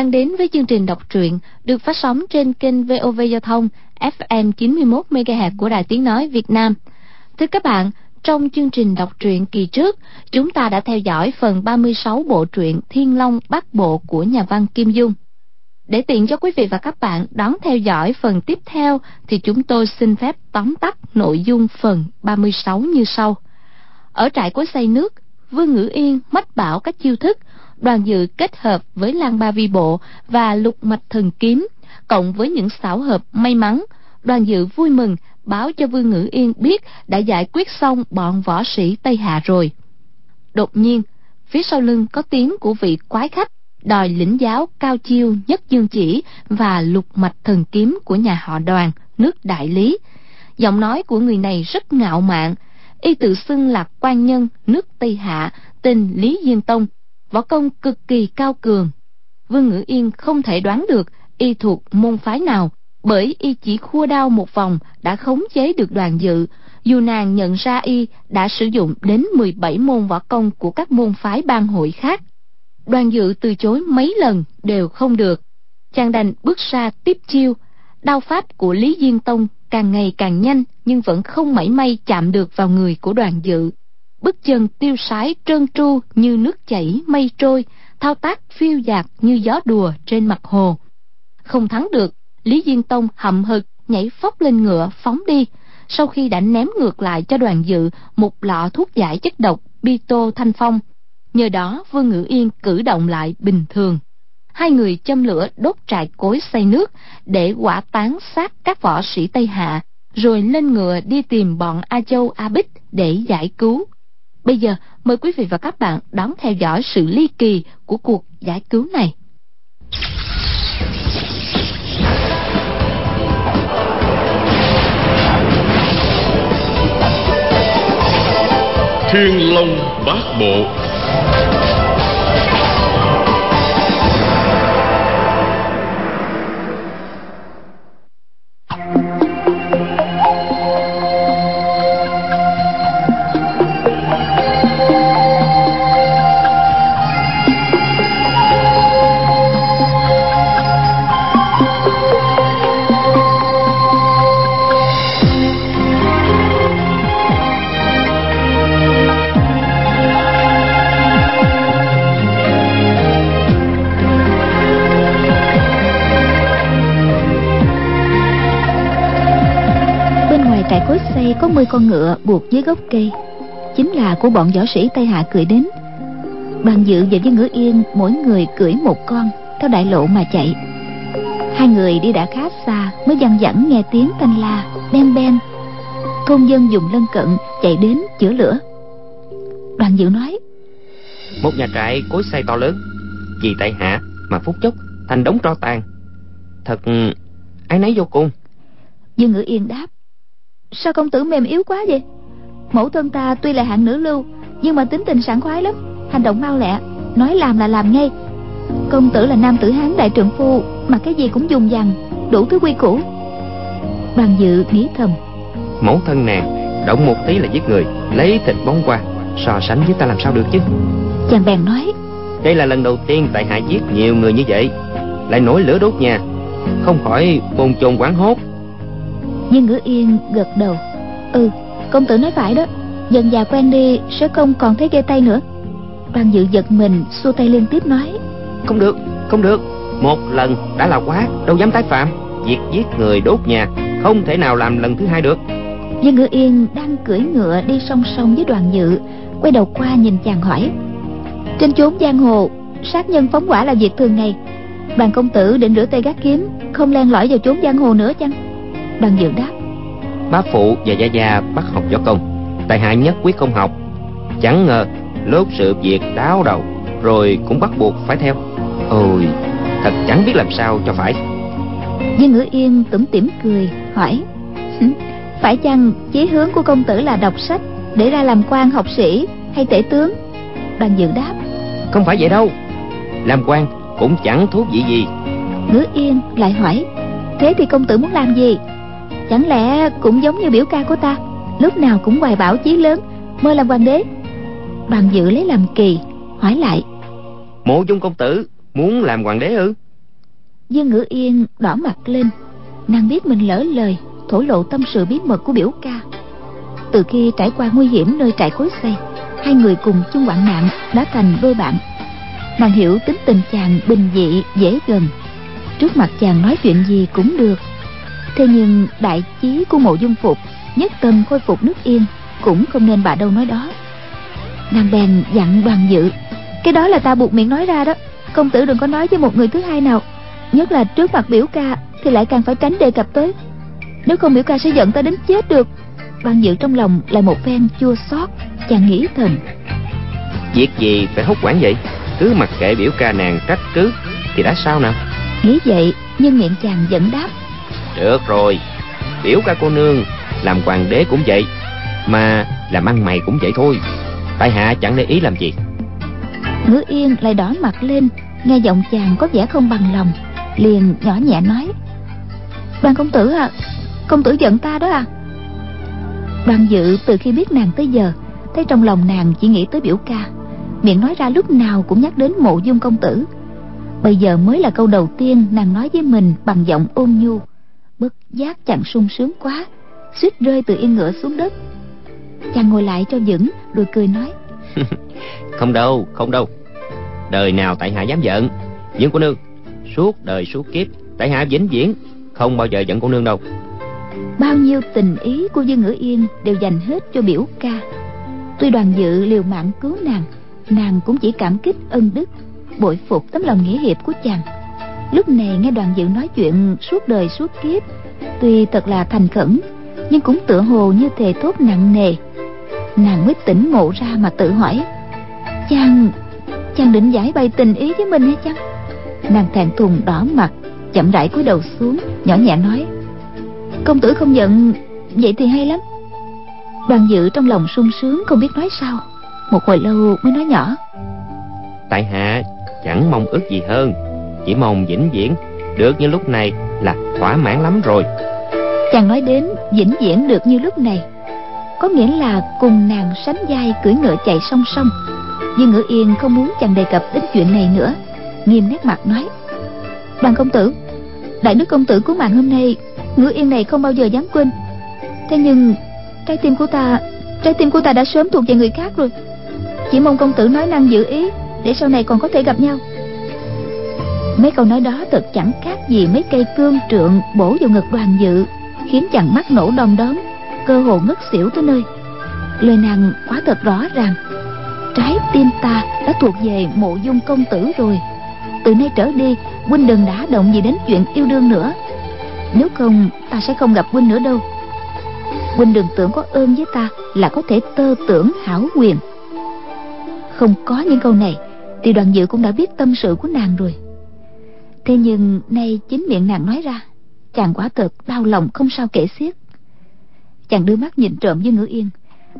đang đến với chương trình đọc truyện được phát sóng trên kênh VOV Giao thông FM 91 MHz của Đài Tiếng nói Việt Nam. Thưa các bạn, trong chương trình đọc truyện kỳ trước, chúng ta đã theo dõi phần 36 bộ truyện Thiên Long Bắc Bộ của nhà văn Kim Dung. Để tiện cho quý vị và các bạn đón theo dõi phần tiếp theo thì chúng tôi xin phép tóm tắt nội dung phần 36 như sau. Ở trại cối xây nước, Vương Ngữ Yên mách bảo các chiêu thức, đoàn dự kết hợp với Lan Ba Vi Bộ và Lục Mạch Thần Kiếm, cộng với những xảo hợp may mắn, đoàn dự vui mừng báo cho Vương Ngữ Yên biết đã giải quyết xong bọn võ sĩ Tây Hạ rồi. Đột nhiên, phía sau lưng có tiếng của vị quái khách đòi lĩnh giáo cao chiêu nhất dương chỉ và lục mạch thần kiếm của nhà họ đoàn nước đại lý giọng nói của người này rất ngạo mạn y tự xưng là quan nhân nước tây hạ tên lý diên tông võ công cực kỳ cao cường. Vương ngữ yên không thể đoán được y thuộc môn phái nào, bởi y chỉ khua đao một vòng đã khống chế được đoàn dự. Dù nàng nhận ra y đã sử dụng đến 17 môn võ công của các môn phái bang hội khác, đoàn dự từ chối mấy lần đều không được. Chàng đành bước ra tiếp chiêu. Đao pháp của lý diên tông càng ngày càng nhanh nhưng vẫn không mảy may chạm được vào người của đoàn dự bước chân tiêu sái trơn tru như nước chảy mây trôi, thao tác phiêu dạt như gió đùa trên mặt hồ. Không thắng được, lý diên tông hậm hực nhảy phóc lên ngựa phóng đi. Sau khi đã ném ngược lại cho đoàn dự một lọ thuốc giải chất độc bi tô thanh phong, nhờ đó vương ngữ yên cử động lại bình thường. Hai người châm lửa đốt trại cối xây nước để quả tán xác các võ sĩ tây hạ, rồi lên ngựa đi tìm bọn a châu a bích để giải cứu bây giờ, mời quý vị và các bạn đón theo dõi sự ly kỳ của cuộc giải cứu này. Thiên long bát bộ có 10 con ngựa buộc dưới gốc cây. Chính là của bọn võ sĩ tây hạ cưỡi đến. Đoàn dự và với ngữ yên mỗi người cưỡi một con theo đại lộ mà chạy. Hai người đi đã khá xa mới văng vẳng nghe tiếng thanh la ben ben thôn dân dùng lân cận chạy đến chữa lửa. Đoàn dự nói một nhà trại cối xây to lớn vì tại hạ mà phút chốc thành đống tro tàn. Thật ai nấy vô cùng. Dương ngữ yên đáp sao công tử mềm yếu quá vậy? Mẫu thân ta tuy là hạng nữ lưu nhưng mà tính tình sảng khoái lắm hành động mau lẹ nói làm là làm ngay. Công tử là nam tử hán đại trượng phu mà cái gì cũng dùng dằn đủ thứ quy củ. Đoàn dự nghĩ thầm. Mẫu thân nàng động một tí là giết người lấy thịt bóng qua so sánh với ta làm sao được chứ? Chàng bèn nói. Đây là lần đầu tiên tại hạ giết nhiều người như vậy. Lại nổi lửa đốt nhà không khỏi bồn chồn quán hốt nhưng ngữ yên gật đầu. Ừ công tử nói phải đó. Dần già quen đi sẽ không còn thấy ghê tay nữa. Đoàn dự giật mình xua tay liên tiếp nói. Không được không được. Một lần đã là quá đâu dám tái phạm. Việc giết người đốt nhà không thể nào làm lần thứ hai được. Nhưng ngữ yên đang cưỡi ngựa đi song song với đoàn dự quay đầu qua nhìn chàng hỏi. Trên chốn giang hồ sát nhân phóng quả là việc thường ngày. Đoàn công tử định rửa tay gác kiếm không len lỏi vào chốn giang hồ nữa chăng đoàn dự đáp bá phụ và gia gia bắt học võ công. Tại hạ nhất quyết không học. Chẳng ngờ lốt sự việc đáo đầu rồi cũng bắt buộc phải theo. Ôi thật chẳng biết làm sao cho phải. Viên ngữ yên tủm tỉm cười hỏi phải chăng chí hướng của công tử là đọc sách để ra làm quan học sĩ hay tể tướng? Đoàn dự đáp không phải vậy đâu. Làm quan cũng chẳng thú vị gì. Ngữ yên lại hỏi thế thì công tử muốn làm gì chẳng lẽ cũng giống như biểu ca của ta lúc nào cũng hoài bảo chí lớn mơ làm hoàng đế? Đoàn dự lấy làm kỳ hỏi lại. Mộ dung công tử muốn làm hoàng đế ư? Dương ngữ yên đỏ mặt lên. Nàng biết mình lỡ lời thổ lộ tâm sự bí mật của biểu ca. Từ khi trải qua nguy hiểm nơi trại cối xây hai người cùng chung hoạn nạn đã thành đôi bạn. Nàng hiểu tính tình chàng bình dị dễ gần. Trước mặt chàng nói chuyện gì cũng được thế nhưng đại chí của mộ dung phục nhất tâm khôi phục nước yên cũng không nên bà đâu nói đó. Nàng bèn dặn đoàn dự cái đó là ta buộc miệng nói ra đó. Công tử đừng có nói với một người thứ hai nào. Nhất là trước mặt biểu ca thì lại càng phải tránh đề cập tới. Nếu không biểu ca sẽ giận ta đến chết được. Đoàn dự trong lòng là một phen chua xót chàng nghĩ thầm. Việc gì phải hốt quản vậy? Cứ mặc kệ biểu ca nàng trách cứ thì đã sao nào? Nghĩ vậy nhưng miệng chàng vẫn đáp được rồi. Biểu ca cô nương, làm hoàng đế cũng vậy, mà làm ăn mày cũng vậy thôi. Tại hạ chẳng để ý làm gì. Ngữ yên lại đỏ mặt lên, nghe giọng chàng có vẻ không bằng lòng, liền nhỏ nhẹ nói. Đoàn công tử à công tử giận ta đó à đoàn dự từ khi biết nàng tới giờ, thấy trong lòng nàng chỉ nghĩ tới biểu ca, miệng nói ra lúc nào cũng nhắc đến mộ dung công tử. Bây giờ mới là câu đầu tiên nàng nói với mình bằng giọng ôn nhu bất giác chàng sung sướng quá suýt rơi từ yên ngựa xuống đất. Chàng ngồi lại cho vững rồi cười nói. Không đâu không đâu. Đời nào tại hạ dám giận. Nhưng cô nương suốt đời suốt kiếp tại hạ vĩnh viễn không bao giờ giận cô nương đâu. Bao nhiêu tình ý của dương ngữ yên đều dành hết cho biểu ca. Tuy đoàn dự liều mạng cứu nàng nàng cũng chỉ cảm kích ân đức bội phục tấm lòng nghĩa hiệp của chàng lúc này nghe đoàn dự nói chuyện suốt đời suốt kiếp, tuy thật là thành khẩn, nhưng cũng tựa hồ như thề thốt nặng nề. Nàng mới tỉnh ngộ ra mà tự hỏi, chàng chàng định giải bày tình ý với mình hay chăng? Nàng thẹn thùng đỏ mặt, chậm rãi cúi đầu xuống, nhỏ nhẹ nói, công tử không giận, vậy thì hay lắm. Đoàn dự trong lòng sung sướng không biết nói sao, một hồi lâu mới nói nhỏ, tại hạ chẳng mong ước gì hơn chỉ mong vĩnh viễn. Được như lúc này là thỏa mãn lắm rồi. Chàng nói đến vĩnh viễn được như lúc này. Có nghĩa là cùng nàng sánh vai cưỡi ngựa chạy song song. Nhưng ngữ yên không muốn chàng đề cập đến chuyện này nữa. Nghiêm nét mặt nói đoàn công tử, đại đức công tử của mạng hôm nay ngữ yên này không bao giờ dám quên. Thế nhưng trái tim của ta, trái tim của ta đã sớm thuộc về người khác rồi. Chỉ mong công tử nói năng giữ ý để sau này còn có thể gặp nhau mấy câu nói đó thật chẳng khác gì mấy cây cương trượng bổ vào ngực đoàn dự, khiến chàng mắt nổ đom đóm, cơ hồ ngất xỉu tới nơi. Lời nàng quá thật rõ ràng. Trái tim ta đã thuộc về mộ dung công tử rồi. Từ nay trở đi, huynh đừng đã động gì đến chuyện yêu đương nữa. Nếu không, ta sẽ không gặp huynh nữa đâu. Huynh đừng tưởng có ơn với ta là có thể tơ tưởng hảo quyền không có những câu này, thì đoàn dự cũng đã biết tâm sự của nàng rồi thế nhưng nay chính miệng nàng nói ra, chàng quả thật đau lòng không sao kể xiết. Chàng đưa mắt nhìn trộm với ngữ yên,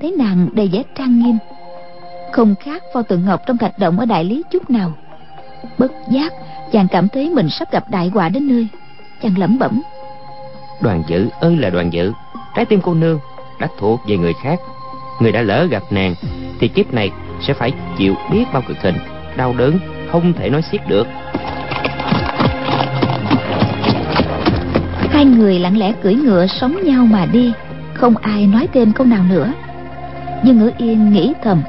thấy nàng đầy vẻ trang nghiêm. Không khác pho tượng ngọc trong thạch động ở đại lý chút nào. Bất giác, chàng cảm thấy mình sắp gặp đại họa đến nơi. Chàng lẩm bẩm. Đoàn dự ơi là đoàn dự, trái tim cô nương đã thuộc về người khác. Người đã lỡ gặp nàng, thì kiếp này sẽ phải chịu biết bao cực hình, đau đớn không thể nói xiết được. Hai người lặng lẽ cưỡi ngựa sống nhau mà đi, không ai nói thêm câu nào nữa. Nhưng ngữ yên nghĩ thầm,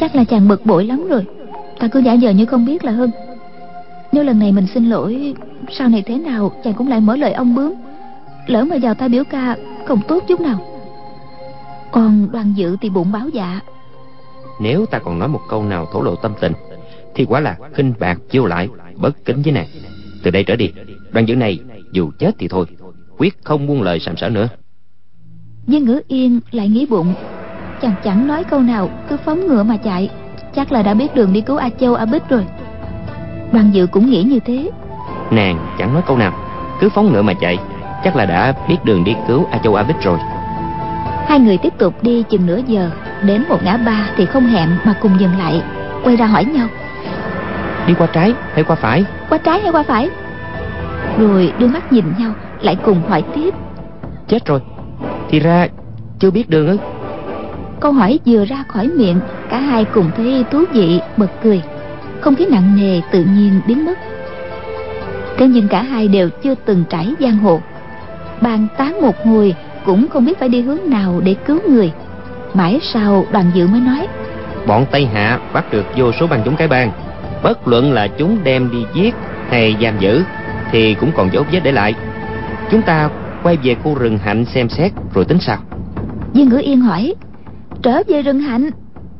chắc là chàng bực bội lắm rồi, ta cứ giả vờ như không biết là hơn. Nếu lần này mình xin lỗi, sau này thế nào chàng cũng lại mở lời ông bướm lỡ mà vào tay biểu ca không tốt chút nào. Còn đoàn dự thì bụng báo dạ. Nếu ta còn nói một câu nào thổ lộ tâm tình, thì quả là khinh bạc chiêu lại bất kính với nàng. Từ đây trở đi, đoàn dự này dù chết thì thôi quyết không buông lời sàm sỡ nữa. Viên ngữ yên lại nghĩ bụng. Chàng chẳng nói câu nào cứ phóng ngựa mà chạy. Chắc là đã biết đường đi cứu a châu a bích rồi. Đoàn dự cũng nghĩ như thế. Nàng chẳng nói câu nào cứ phóng ngựa mà chạy. Chắc là đã biết đường đi cứu a châu a bích rồi. Hai người tiếp tục đi chừng nửa giờ. Đến một ngã ba thì không hẹn mà cùng dừng lại. Quay ra hỏi nhau. Đi qua trái hay qua phải? Qua trái hay qua phải rồi đưa mắt nhìn nhau lại cùng hỏi tiếp. Chết rồi. Thì ra chưa biết đường ư? Câu hỏi vừa ra khỏi miệng cả hai cùng thấy thú vị bật cười. Không khí nặng nề tự nhiên biến mất. Thế nhưng cả hai đều chưa từng trải giang hồ. Bàn tán một hồi cũng không biết phải đi hướng nào để cứu người. Mãi sau đoàn dự mới nói. Bọn tây hạ bắt được vô số băng chúng cái bang. Bất luận là chúng đem đi giết hay giam giữ thì cũng còn dấu vết để lại. Chúng ta quay về khu rừng hạnh xem xét rồi tính sao viên ngữ yên hỏi trở về rừng hạnh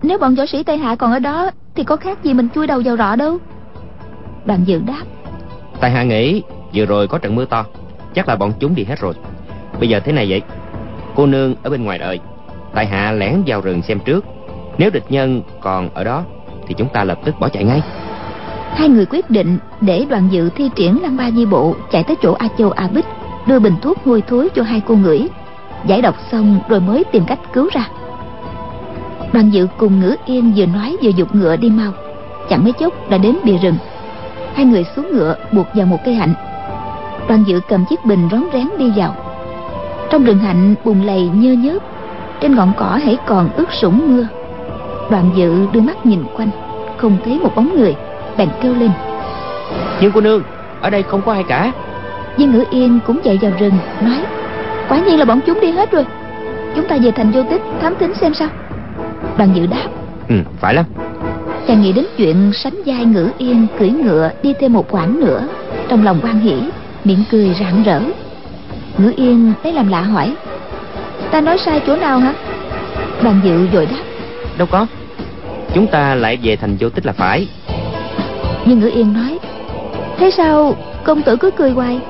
nếu bọn võ sĩ tây hạ còn ở đó thì có khác gì mình chui đầu vào rọ đâu? Đoàn dự đáp tại hạ nghĩ vừa rồi có trận mưa to chắc là bọn chúng đi hết rồi. Bây giờ thế này vậy cô nương ở bên ngoài đợi. Tại hạ lẻn vào rừng xem trước nếu địch nhân còn ở đó thì chúng ta lập tức bỏ chạy ngay hai người quyết định để đoàn dự thi triển lăng ba di bộ chạy tới chỗ a châu a bích, đưa bình thuốc hôi thối cho hai cô ngửi. Giải độc xong rồi mới tìm cách cứu ra. Đoàn dự cùng ngữ yên vừa nói vừa dục ngựa đi mau. Chẳng mấy chốc đã đến bìa rừng. Hai người xuống ngựa buộc vào một cây hạnh. Đoàn dự cầm chiếc bình rón rén đi vào. Trong rừng hạnh bùn lầy nhơ nhớp, trên ngọn cỏ hãy còn ướt sũng mưa. Đoàn dự đưa mắt nhìn quanh, không thấy một bóng người bèn kêu lên. Nhưng cô nương ở đây không có ai cả. Viên ngữ yên cũng chạy vào rừng nói quả nhiên là bọn chúng đi hết rồi. Chúng ta về thành vô tích thám thính xem sao. Đoàn dự đáp ừ phải lắm. Chàng nghĩ đến chuyện sánh vai ngữ yên cưỡi ngựa đi thêm một quãng nữa trong lòng quan hỉ miệng cười rạng rỡ. Ngữ yên lấy làm lạ hỏi ta nói sai chỗ nào hả? Đoàn dự vội đáp đâu có. Chúng ta lại về thành vô tích là phải nhưng ngữ yên nói. Thế sao công tử cứ cười hoài?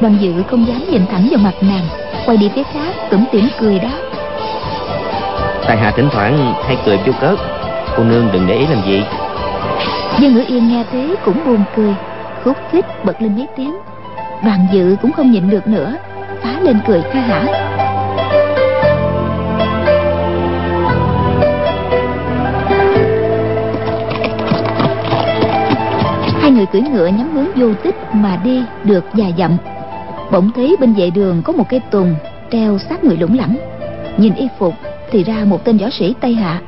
Đoàn dự không dám nhìn thẳng vào mặt nàng quay đi phía khác tủm tỉm cười đáp tại hạ thỉnh thoảng hay cười vô cớ cô nương đừng để ý làm gì. Dương ngữ yên nghe thế cũng buồn cười khúc khích bật lên mấy tiếng. Đoàn dự cũng không nhịn được nữa phá lên cười ha hả người cưỡi ngựa nhắm hướng vô tích mà đi được vài dặm. Bỗng thấy bên vệ đường có một cây tùng treo sát người lủng lẳng. Nhìn y phục thì ra một tên võ sĩ tây hạ.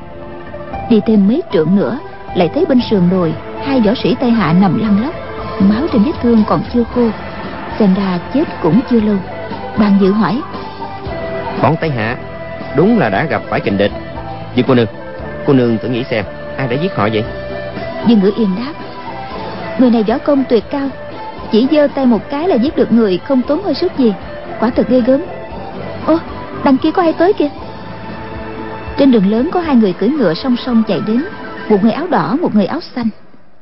Đi thêm mấy trượng nữa lại thấy bên sườn đồi hai võ sĩ tây hạ nằm lăn lóc máu trên vết thương còn chưa khô. Xem ra chết cũng chưa lâu. Đoàn dự hỏi bọn tây hạ đúng là đã gặp phải kình địch. Nhưng cô nương cô nương thử nghĩ xem ai đã giết họ vậy? Dương ngữ yên đáp người này võ công tuyệt cao. Chỉ giơ tay một cái là giết được người không tốn hơi sức gì. Quả thật ghê gớm. Ô đằng kia có ai tới kìa? Trên đường lớn có hai người cưỡi ngựa song song chạy đến. Một người áo đỏ một người áo xanh.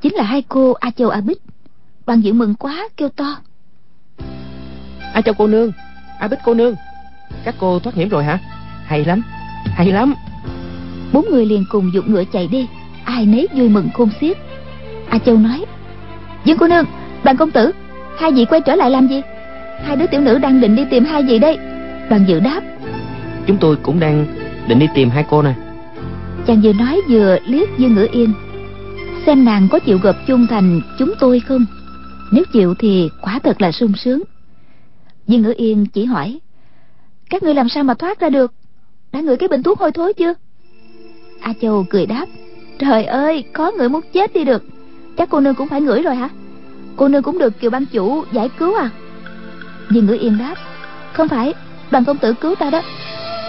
Chính là hai cô a châu a bích. Đoàn dự mừng quá kêu to. A châu cô nương a bích cô nương. Các cô thoát hiểm rồi hả? Hay lắm hay lắm. Bốn người liền cùng dục ngựa chạy đi. Ai nấy vui mừng khôn xiết. A châu nói dương cô nương đoàn công tử hai vị quay trở lại làm gì? Hai đứa tiểu nữ đang định đi tìm hai vị đây. Đoàn dự đáp chúng tôi cũng đang định đi tìm hai cô nè. chàng vừa nói vừa liếc dương ngữ yên. Xem nàng có chịu gộp chung thành chúng tôi không? Nếu chịu thì quả thật là sung sướng. Dương ngữ yên chỉ hỏi các ngươi làm sao mà thoát ra được? Đã ngửi cái bình thuốc hôi thối chưa? A châu cười đáp trời ơi có người muốn chết đi được chắc cô nương cũng phải ngửi rồi hả? Cô nương cũng được kiều ban chủ giải cứu à? Vì ngữ yên đáp, không phải đoàn công tử cứu ta đó.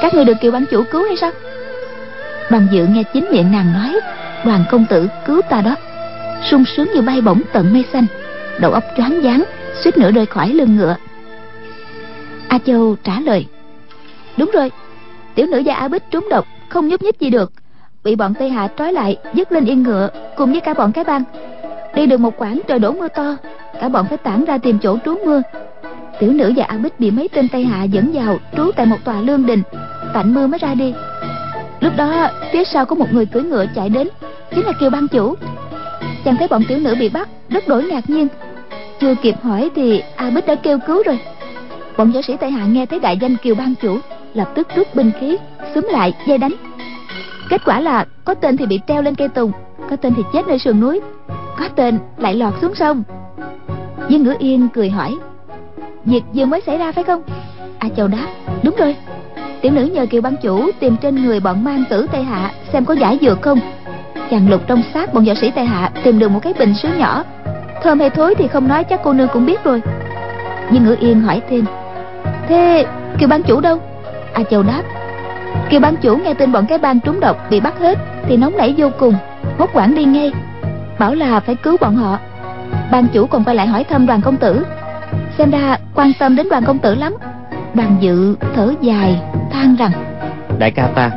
Các người được kiều ban chủ cứu hay sao? Đoàn dự nghe chính miệng nàng nói, đoàn công tử cứu ta đó. Sung sướng như bay bổng tận mây xanh, đầu óc choáng váng, suýt nữa rơi khỏi lưng ngựa. A châu trả lời, đúng rồi, tiểu nữ gia a bích trúng độc, không nhúc nhích gì được. Bị bọn tây hạ trói lại, dứt lên yên ngựa, cùng với cả bọn cái bang đi được một quãng trời đổ mưa to, cả bọn phải tản ra tìm chỗ trú mưa. Tiểu nữ và a bích bị mấy tên tây hạ dẫn vào trú tại một tòa lương đình. Tạnh mưa mới ra đi. Lúc đó, phía sau có một người cưỡi ngựa chạy đến, chính là kiều ban chủ. Chàng thấy bọn tiểu nữ bị bắt, rất đổi ngạc nhiên. Chưa kịp hỏi thì a bích đã kêu cứu rồi. Bọn võ sĩ tây hạ nghe thấy đại danh kiều ban chủ, lập tức rút binh khí, xúm lại, dây đánh. Kết quả là có tên thì bị treo lên cây tùng, có tên thì chết nơi sườn núi có tên, lại lọt xuống sông. Viên ngữ yên cười hỏi, việc vừa mới xảy ra phải không? À, A châu đáp, đúng rồi. Tiểu nữ nhờ kiều băng chủ tìm trên người bọn mang tử tây hạ xem có giải dược không. Chàng lục trong xác bọn võ sĩ tây hạ tìm được một cái bình sứ nhỏ. Thơm hay thối thì không nói, chắc cô nương cũng biết rồi. Nhưng ngữ yên hỏi thêm, thế kiều ban chủ đâu? À, A châu đáp, kiều ban chủ nghe tin bọn cái bang trúng độc bị bắt hết thì nóng nảy vô cùng, hốt quản đi ngay bảo là phải cứu bọn họ. Ban chủ còn quay lại hỏi thăm đoàn công tử. Xem ra quan tâm đến đoàn công tử lắm. Đoàn dự thở dài than rằng đại ca ta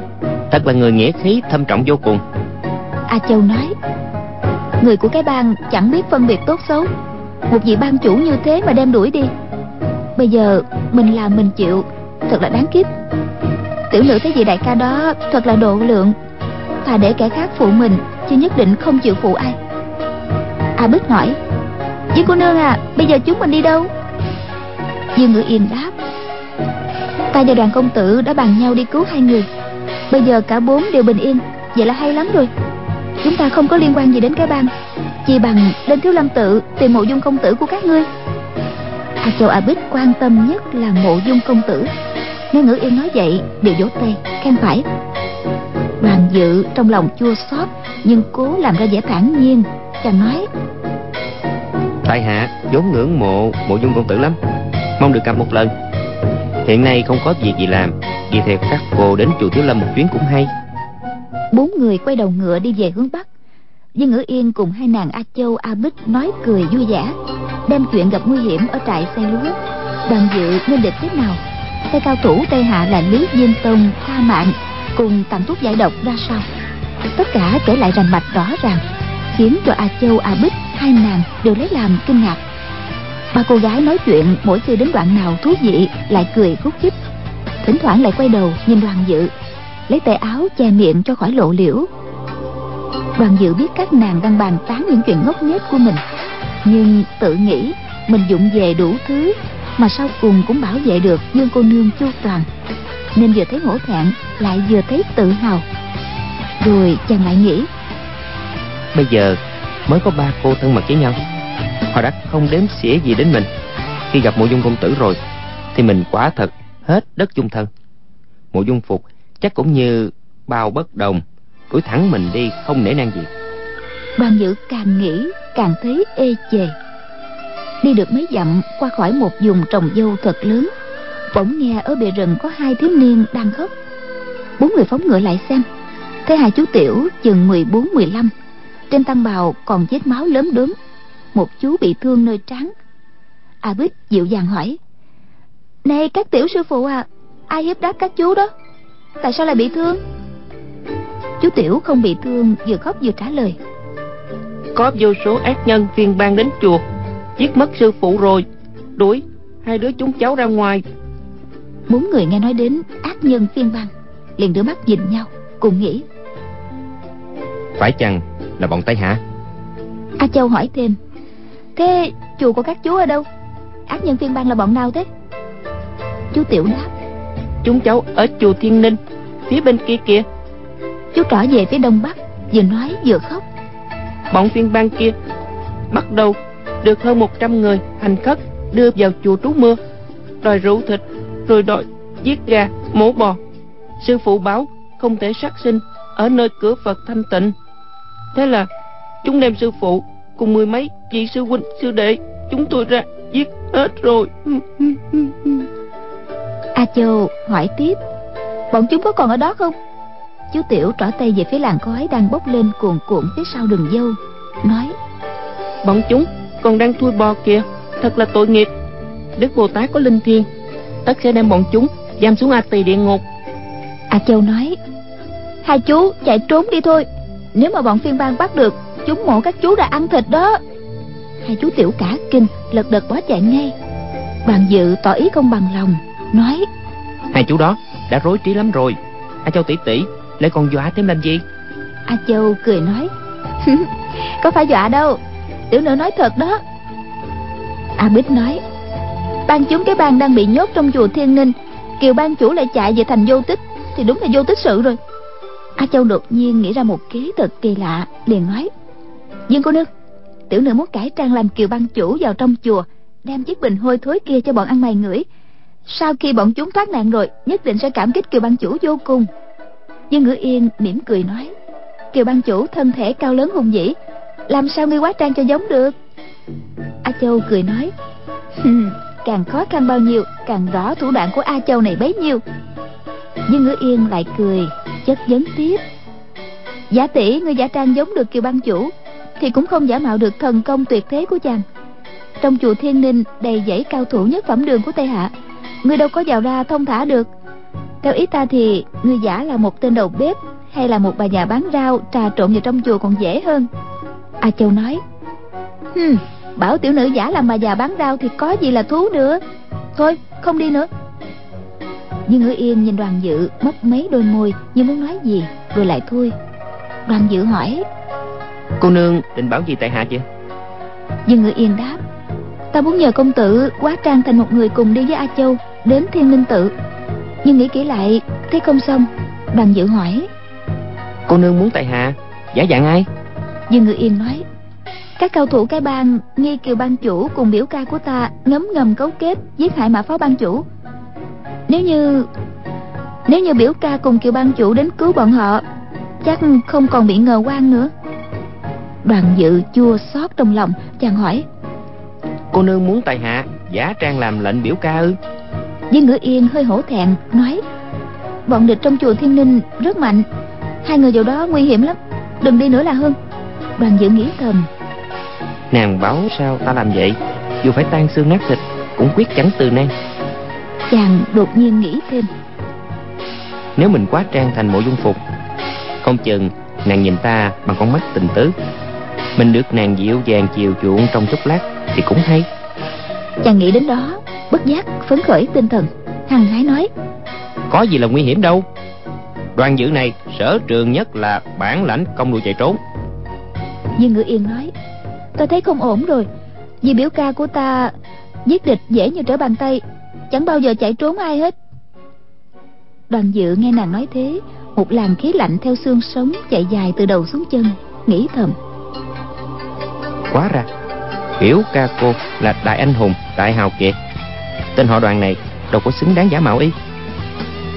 thật là người nghĩa khí thâm trọng vô cùng. A châu nói người của cái bang chẳng biết phân biệt tốt xấu. Một vị ban chủ như thế mà đem đuổi đi. Bây giờ mình làm mình chịu thật là đáng kiếp. Tiểu nữ thấy vị đại ca đó thật là độ lượng. Thà để kẻ khác phụ mình chứ nhất định không chịu phụ ai a bích hỏi. Với cô nương à bây giờ chúng mình đi đâu? Diêu ngữ yên đáp. Ta và đoàn công tử đã bàn nhau đi cứu hai người. Bây giờ cả bốn đều bình yên, vậy là hay lắm rồi. Chúng ta không có liên quan gì đến cái bang, chỉ bằng lên thiếu lâm tự tìm mộ dung công tử của các ngươi. A châu, a bích quan tâm nhất là mộ dung công tử. Nghe ngữ yên nói vậy, đều vỗ tay, khen phải. Đoàn dự trong lòng chua xót, nhưng cố làm ra vẻ thản nhiên chàng nói tại hạ vốn ngưỡng mộ mộ dung công tử lắm. Mong được gặp một lần. Hiện nay không có việc gì làm. Đi theo các cô đến chùa thiếu lâm một chuyến cũng hay. bốn người quay đầu ngựa đi về hướng bắc. Dương Ngữ Yên cùng hai nàng A Châu A Bích nói cười vui vẻ Đem chuyện gặp nguy hiểm ở trại xây lúa. Đoàn dự nên địch thế nào? Tay cao thủ Tây Hạ là Lý Diên Tông, Tha Mạng Cùng tặng thuốc giải độc ra sao? Tất cả kể lại rành mạch rõ ràng Khiến cho A Châu, A Bích, Hai nàng đều lấy làm kinh ngạc. Ba cô gái nói chuyện, mỗi khi đến đoạn nào thú vị, Lại cười khúc khích. Thỉnh thoảng lại quay đầu nhìn đoàn dự, Lấy tay áo che miệng cho khỏi lộ liễu. Đoàn dự biết các nàng đang bàn tán những chuyện ngốc nghếch của mình, nhưng tự nghĩ mình dụng về đủ thứ mà sau cùng cũng bảo vệ được dương cô nương chu toàn, nên vừa thấy hổ thẹn lại vừa thấy tự hào. Rồi chàng lại nghĩ bây giờ mới có ba cô thân mật với nhau. Họ đã không đếm xỉa gì đến mình. Khi gặp mộ dung công tử rồi, thì mình quả thật hết đất chung thân. Mộ dung phục chắc cũng như bao bất đồng đuổi thẳng mình đi, không nể nang gì. Đoàn dự càng nghĩ, càng thấy ê chề. Đi được mấy dặm, qua khỏi một vùng trồng dâu thật lớn, bỗng nghe ở bìa rừng có hai thiếu niên đang khóc. Bốn người phóng ngựa lại xem, thấy hai chú tiểu chừng mười bốn, mười lăm trên tăng bào còn vết máu lớn đốm. Một chú bị thương nơi trán. A bích dịu dàng hỏi này các tiểu sư phụ à ai hiếp đáp các chú đó? Tại sao lại bị thương? Chú tiểu không bị thương vừa khóc vừa trả lời có vô số ác nhân phiên ban đến chùa giết mất sư phụ rồi đuổi hai đứa chúng cháu ra ngoài. Bốn người nghe nói đến ác nhân phiên ban liền đưa mắt nhìn nhau cùng nghĩ phải chăng là bọn tây hạ a châu hỏi thêm. Thế chùa của các chú ở đâu? Ác nhân phiên ban là bọn nào thế? Chú tiểu đáp. Chúng cháu ở chùa thiên ninh phía bên kia kìa. Chú trở về phía đông bắc vừa nói vừa khóc. Bọn phiên ban kia bắt đầu được hơn 100 người hành khất đưa vào chùa trú mưa đòi rượu thịt rồi đòi giết gà mổ bò. Sư phụ báo không thể sát sinh ở nơi cửa phật thanh tịnh thế là chúng đem sư phụ cùng mười mấy vị sư huynh sư đệ chúng tôi ra giết hết rồi. A châu hỏi tiếp bọn chúng có còn ở đó không? Chú tiểu trỏ tay về phía làng khói đang bốc lên cuồn cuộn phía sau đường dâu nói bọn chúng còn đang thui bò kìa thật là tội nghiệp. Đức bồ tát có linh thiêng tất sẽ đem bọn chúng giam xuống a tỳ địa ngục. A châu nói hai chú chạy trốn đi thôi nếu mà bọn phiên bang bắt được chúng mộ các chú đã ăn thịt đó. Hai chú tiểu cả kinh lật đật bỏ chạy ngay. Bàn dự tỏ ý không bằng lòng nói hai chú đó đã rối trí lắm rồi. A châu tỷ tỷ lại còn dọa thêm làm gì? A châu cười nói có phải dọa đâu. Tiểu nữ nói thật đó. A bích nói ban chúng cái bang đang bị nhốt trong chùa thiên ninh kiều ban chủ lại chạy về thành vô tích thì đúng là vô tích sự rồi a châu đột nhiên nghĩ ra một kế thật kỳ lạ, liền nói, dương cô nương, tiểu nữ muốn cải trang làm kiều băng chủ vào trong chùa, đem chiếc bình hôi thối kia cho bọn ăn mày ngửi. Sau khi bọn chúng thoát nạn rồi, nhất định sẽ cảm kích kiều băng chủ vô cùng. Dương ngữ yên mỉm cười nói, kiều băng chủ thân thể cao lớn hùng vĩ, làm sao ngươi quá trang cho giống được? A châu cười nói càng khó khăn bao nhiêu, càng rõ thủ đoạn của a châu này bấy nhiêu nhưng ngữ yên lại cười, chất vấn tiếp. Giả tỷ, người giả trang giống được kiều bang chủ, thì cũng không giả mạo được thần công tuyệt thế của chàng. Trong chùa thiên ninh đầy dãy cao thủ nhất phẩm đường của tây hạ, người đâu có vào ra thông thả được. Theo ý ta thì, người giả là một tên đầu bếp hay là một bà già bán rau trà trộn vào trong chùa còn dễ hơn? A châu nói, hừm, bảo tiểu nữ giả làm bà già bán rau thì có gì là thú nữa? Thôi, không đi nữa nhưng ngữ yên nhìn đoàn dự mất mấy đôi môi như muốn nói gì rồi lại thôi. Đoàn dự hỏi cô nương định bảo gì tại hạ chưa nhưng ngữ yên đáp ta muốn nhờ công tử quá trang thành một người cùng đi với a châu đến thiên minh tự. Nhưng nghĩ kỹ lại thấy không xong đoàn dự hỏi cô nương muốn tại hạ giả dạng ai? Dương ngự yên nói các cao thủ cái bang nghi kiều ban chủ cùng biểu ca của ta ngấm ngầm cấu kết giết hại mã phó ban chủ nếu như nếu như biểu ca cùng kiều ban chủ đến cứu bọn họ chắc không còn bị ngờ quan nữa. Đoàn dự chua xót trong lòng chàng hỏi. Cô nương muốn tại hạ giả trang làm lệnh biểu ca ư? Viên ngữ yên hơi hổ thẹn nói. Bọn địch trong chùa thiên ninh rất mạnh hai người vào đó nguy hiểm lắm đừng đi nữa là hơn. Đoàn dự nghĩ thầm. Nàng báo sao ta làm vậy? Dù phải tan xương nát thịt cũng quyết chẳng từ nan chàng đột nhiên nghĩ thêm. Nếu mình quá trang thành mộ dung phục không chừng nàng nhìn ta bằng con mắt tình tứ. Mình được nàng dịu dàng chiều chuộng trong chốc lát thì cũng hay. Chàng nghĩ đến đó bất giác phấn khởi tinh thần. Hằng hái nói có gì là nguy hiểm đâu. Đoàn dự này sở trường nhất là bản lãnh công đùi chạy trốn. Nhưng ngữ yên nói ta thấy không ổn rồi. Vì biểu ca của ta giết địch dễ như trở bàn tay chẳng bao giờ chạy trốn ai hết. Đoàn dự nghe nàng nói thế một làn khí lạnh theo xương sống chạy dài từ đầu xuống chân nghĩ thầm. Quá ra biểu ca cô là đại anh hùng đại hào kiệt. Tên họ đoàn này đâu có xứng đáng giả mạo y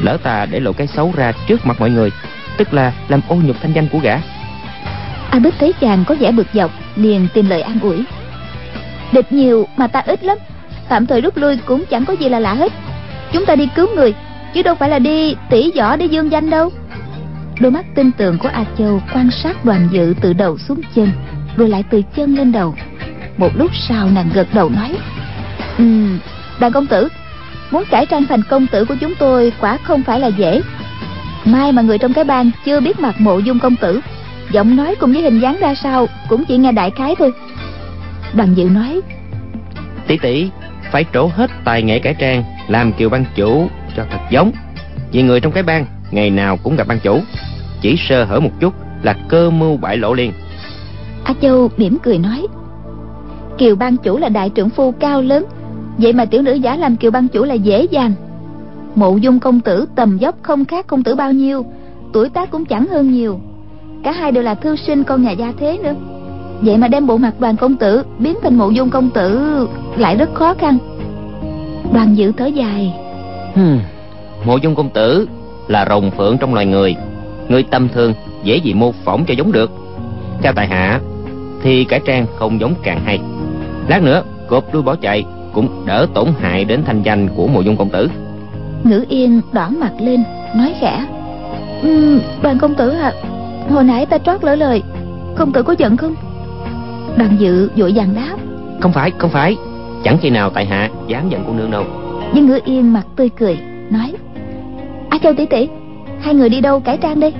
lỡ ta để lộ cái xấu ra trước mặt mọi người tức là làm ô nhục thanh danh của gã. A bích thấy chàng có vẻ bực dọc liền tìm lời an ủi. Địch nhiều mà ta ít lắm tạm thời rút lui cũng chẳng có gì là lạ hết. Chúng ta đi cứu người, chứ đâu phải là đi tỉ võ để dương danh đâu. Đôi mắt tin tưởng của a châu quan sát đoàn dự từ đầu xuống chân, rồi lại từ chân lên đầu. Một lúc sau nàng gật đầu nói ừ đoàn công tử, muốn cải trang thành công tử của chúng tôi quả không phải là dễ. Mai mà người trong cái bang chưa biết mặt mộ dung công tử, giọng nói cùng với hình dáng ra sao cũng chỉ nghe đại khái thôi. Đoàn dự nói, tỷ tỷ phải trổ hết tài nghệ cải trang, làm kiều ban chủ cho thật giống. Vì người trong cái bang, ngày nào cũng gặp ban chủ. Chỉ sơ hở một chút là cơ mưu bại lộ liền. A châu mỉm cười nói, kiều ban chủ là đại trưởng phu cao lớn, vậy mà tiểu nữ giả làm kiều ban chủ là dễ dàng. Mộ dung công tử tầm dốc không khác công tử bao nhiêu, tuổi tác cũng chẳng hơn nhiều. Cả hai đều là thư sinh con nhà gia thế nữa vậy mà đem bộ mặt đoàn công tử biến thành mộ dung công tử lại rất khó khăn. Đoàn dự thở dài. Hmm. mộ dung công tử là rồng phượng trong loài người. Người tâm thương dễ gì mô phỏng cho giống được. Theo tài hạ thì cải trang không giống càng hay. Lát nữa cộp đuôi bỏ chạy cũng đỡ tổn hại đến thanh danh của mộ dung công tử. Ngữ yên đỏ mặt lên nói khẽ. Um, đoàn công tử à hồi nãy ta trót lỡ lời công tử có giận không đoàn dự vội vàng đáp. Không phải không phải. Chẳng khi nào tại hạ dám giận cô nương đâu. Nhưng ngữ yên mặt tươi cười nói. A châu tỷ tỷ hai người đi đâu cải trang đây?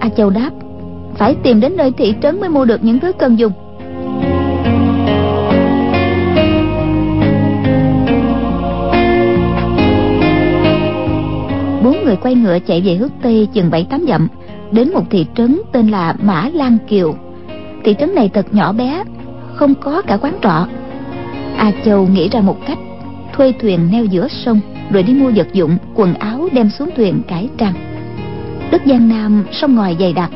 A châu đáp. Phải tìm đến nơi thị trấn mới mua được những thứ cần dùng. Bốn người quay ngựa chạy về hướng tây chừng bảy tám dặm đến một thị trấn tên là mã lan kiều thị trấn này thật nhỏ bé, không có cả quán trọ. A châu nghĩ ra một cách, thuê thuyền neo giữa sông, rồi đi mua vật dụng, quần áo đem xuống thuyền cải trang. Đất giang nam sông ngòi dày đặc,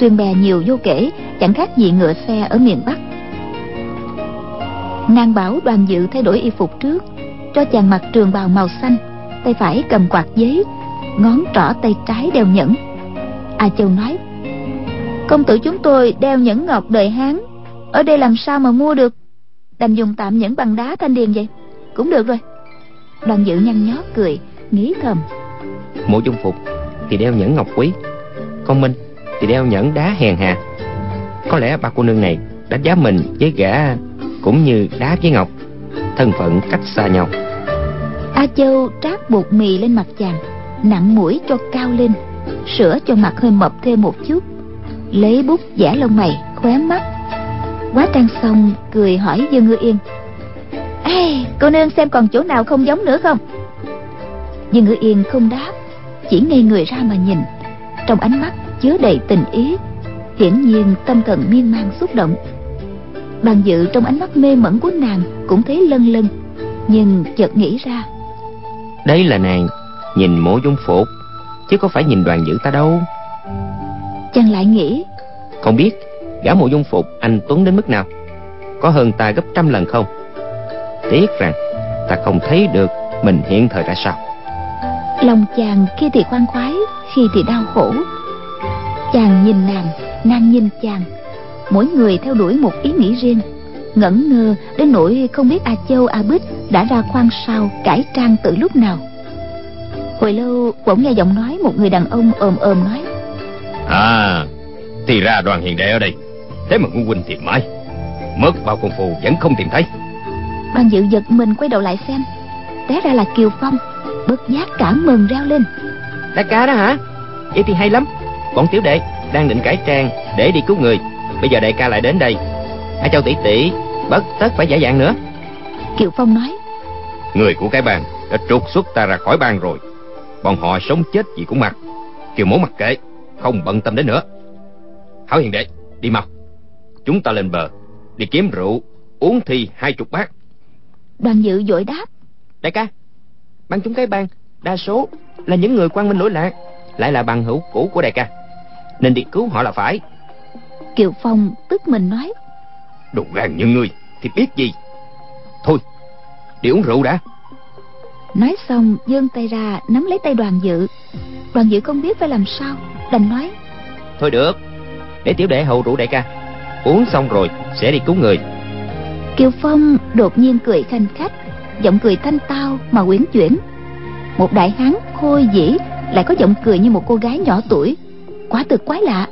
thuyền bè nhiều vô kể, chẳng khác gì ngựa xe ở miền bắc. Nàng bảo đoàn dự thay đổi y phục trước, cho chàng mặc trường bào màu xanh, tay phải cầm quạt giấy, ngón trỏ tay trái đeo nhẫn. A châu nói công tử chúng tôi đeo nhẫn ngọc đời hán. Ở đây làm sao mà mua được? Đành dùng tạm nhẫn bằng đá thanh điền vậy. Cũng được rồi. Đoàn dự nhăn nhó cười nghĩ thầm. Mộ dung phục thì đeo nhẫn ngọc quý. Con minh thì đeo nhẫn đá hèn hà có lẽ ba cô nương này đánh giá mình với gã cũng như đá với ngọc. Thân phận cách xa nhau. A châu trát bột mì lên mặt chàng nặng mũi cho cao lên sửa cho mặt hơi mập thêm một chút lấy bút vẽ lông mày khóe mắt. Quá trang xong cười hỏi dương ngư yên. Ê, cô nương xem còn chỗ nào không giống nữa không? Dương ngư yên không đáp chỉ ngây người ra mà nhìn. Trong ánh mắt chứa đầy tình ý hiển nhiên tâm thần miên man xúc động. Bàn dự trong ánh mắt mê mẩn của nàng cũng thấy lân lân nhưng chợt nghĩ ra. Đấy là nàng nhìn mộ dung phục chứ có phải nhìn đoàn dự ta đâu chàng lại nghĩ. Không biết gã mộ dung phục anh tuấn đến mức nào? Có hơn ta gấp trăm lần không? Tiếc rằng ta không thấy được mình hiện thời ra sao. Lòng chàng khi thì khoan khoái khi thì đau khổ. Chàng nhìn nàng nàng nhìn chàng. Mỗi người theo đuổi một ý nghĩ riêng. Ngẩn ngơ đến nỗi không biết a châu a bích đã ra khoan sao cải trang từ lúc nào. Hồi lâu bỗng nghe giọng nói một người đàn ông ồm ồm nói à thì ra đoàn hiền đệ ở đây. Thế mà ngu huynh tìm mãi. Mất bao công phu vẫn không tìm thấy. Đoàn dự giật mình quay đầu lại xem. Té ra là kiều phong bất giác cảm mừng reo lên. Đại ca đó hả? Vậy thì hay lắm. Bọn tiểu đệ đang định cải trang để đi cứu người. Bây giờ đại ca lại đến đây. A châu tỷ tỷ bất tất phải giả dạng nữa. Kiều phong nói. Người của cái bàn đã trục xuất ta ra khỏi bàn rồi. Bọn họ sống chết gì cũng mặc kiều mố mặc kệ không bận tâm đến nữa. Hảo hiền đệ đi mau. Chúng ta lên bờ đi kiếm rượu uống thi hai chục bát. Đoàn dự vội đáp. Đại ca băng chúng cái bang đa số là những người quan minh lỗi lạc lại là bằng hữu cũ của đại ca. Nên đi cứu họ là phải. Kiều phong tức mình nói. Đồ gan như ngươi thì biết gì? Thôi đi uống rượu đã nói xong giương tay ra nắm lấy tay đoàn dự. Đoàn dự không biết phải làm sao đành nói. Thôi được để tiểu đệ hầu rượu đại ca. Uống xong rồi sẽ đi cứu người. Kiều phong đột nhiên cười khanh khách giọng cười thanh tao mà quyến chuyển. Một đại hán khôi dĩ lại có giọng cười như một cô gái nhỏ tuổi. Quá thực quái lạ.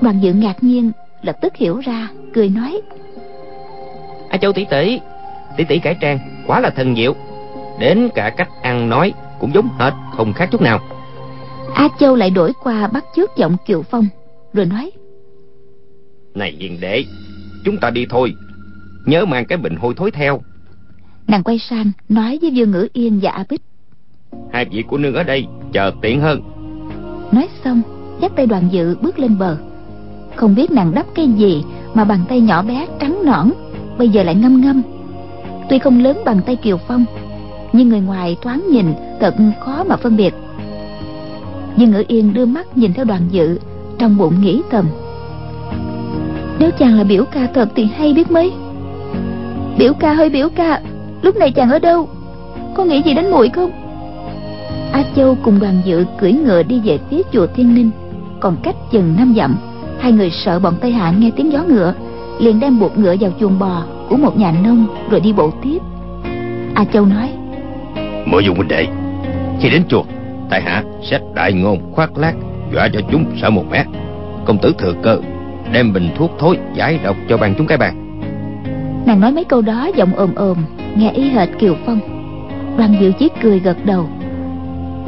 Đoàn dự ngạc nhiên lập tức hiểu ra cười nói. A châu tỷ tỷ tỷ tỷ cải trang quá là thần diệu đến cả cách ăn nói cũng giống hệt không khác chút nào. A châu lại đổi qua bắt chước giọng kiều phong rồi nói. Này hiền đệ chúng ta đi thôi. Nhớ mang cái bình hôi thối theo. Nàng quay sang nói với dương ngữ yên và a bích. Hai vị của nương ở đây chờ tiện hơn. Nói xong dắt tay đoàn dự bước lên bờ. Không biết nàng đắp cái gì mà bàn tay nhỏ bé trắng nõn bây giờ lại ngâm ngâm. Tuy không lớn bằng tay kiều phong nhưng người ngoài thoáng nhìn, thật khó mà phân biệt. Nhưng ngữ yên đưa mắt nhìn theo đoàn dự, trong bụng nghĩ thầm. Nếu chàng là biểu ca thật thì hay biết mấy. Biểu ca hơi biểu ca, lúc này chàng ở đâu? Có nghĩ gì đến muội không? A châu cùng đoàn dự cưỡi ngựa đi về phía chùa thiên ninh. Còn cách chừng năm dặm, hai người sợ bọn tây hạ nghe tiếng gió ngựa, liền đem buộc ngựa vào chuồng bò của một nhà nông rồi đi bộ tiếp. A châu nói mộ dung huynh đệ. Khi đến chùa, tại hạ sẽ đại ngôn khoác lác, dọa cho chúng sợ một mét công tử thừa cơ, đem bình thuốc thối giải độc cho bàn chúng cái bàn. Nàng nói mấy câu đó giọng ồm ồm, nghe ý hệt kiều phong. Đoàn diệu chí cười gật đầu.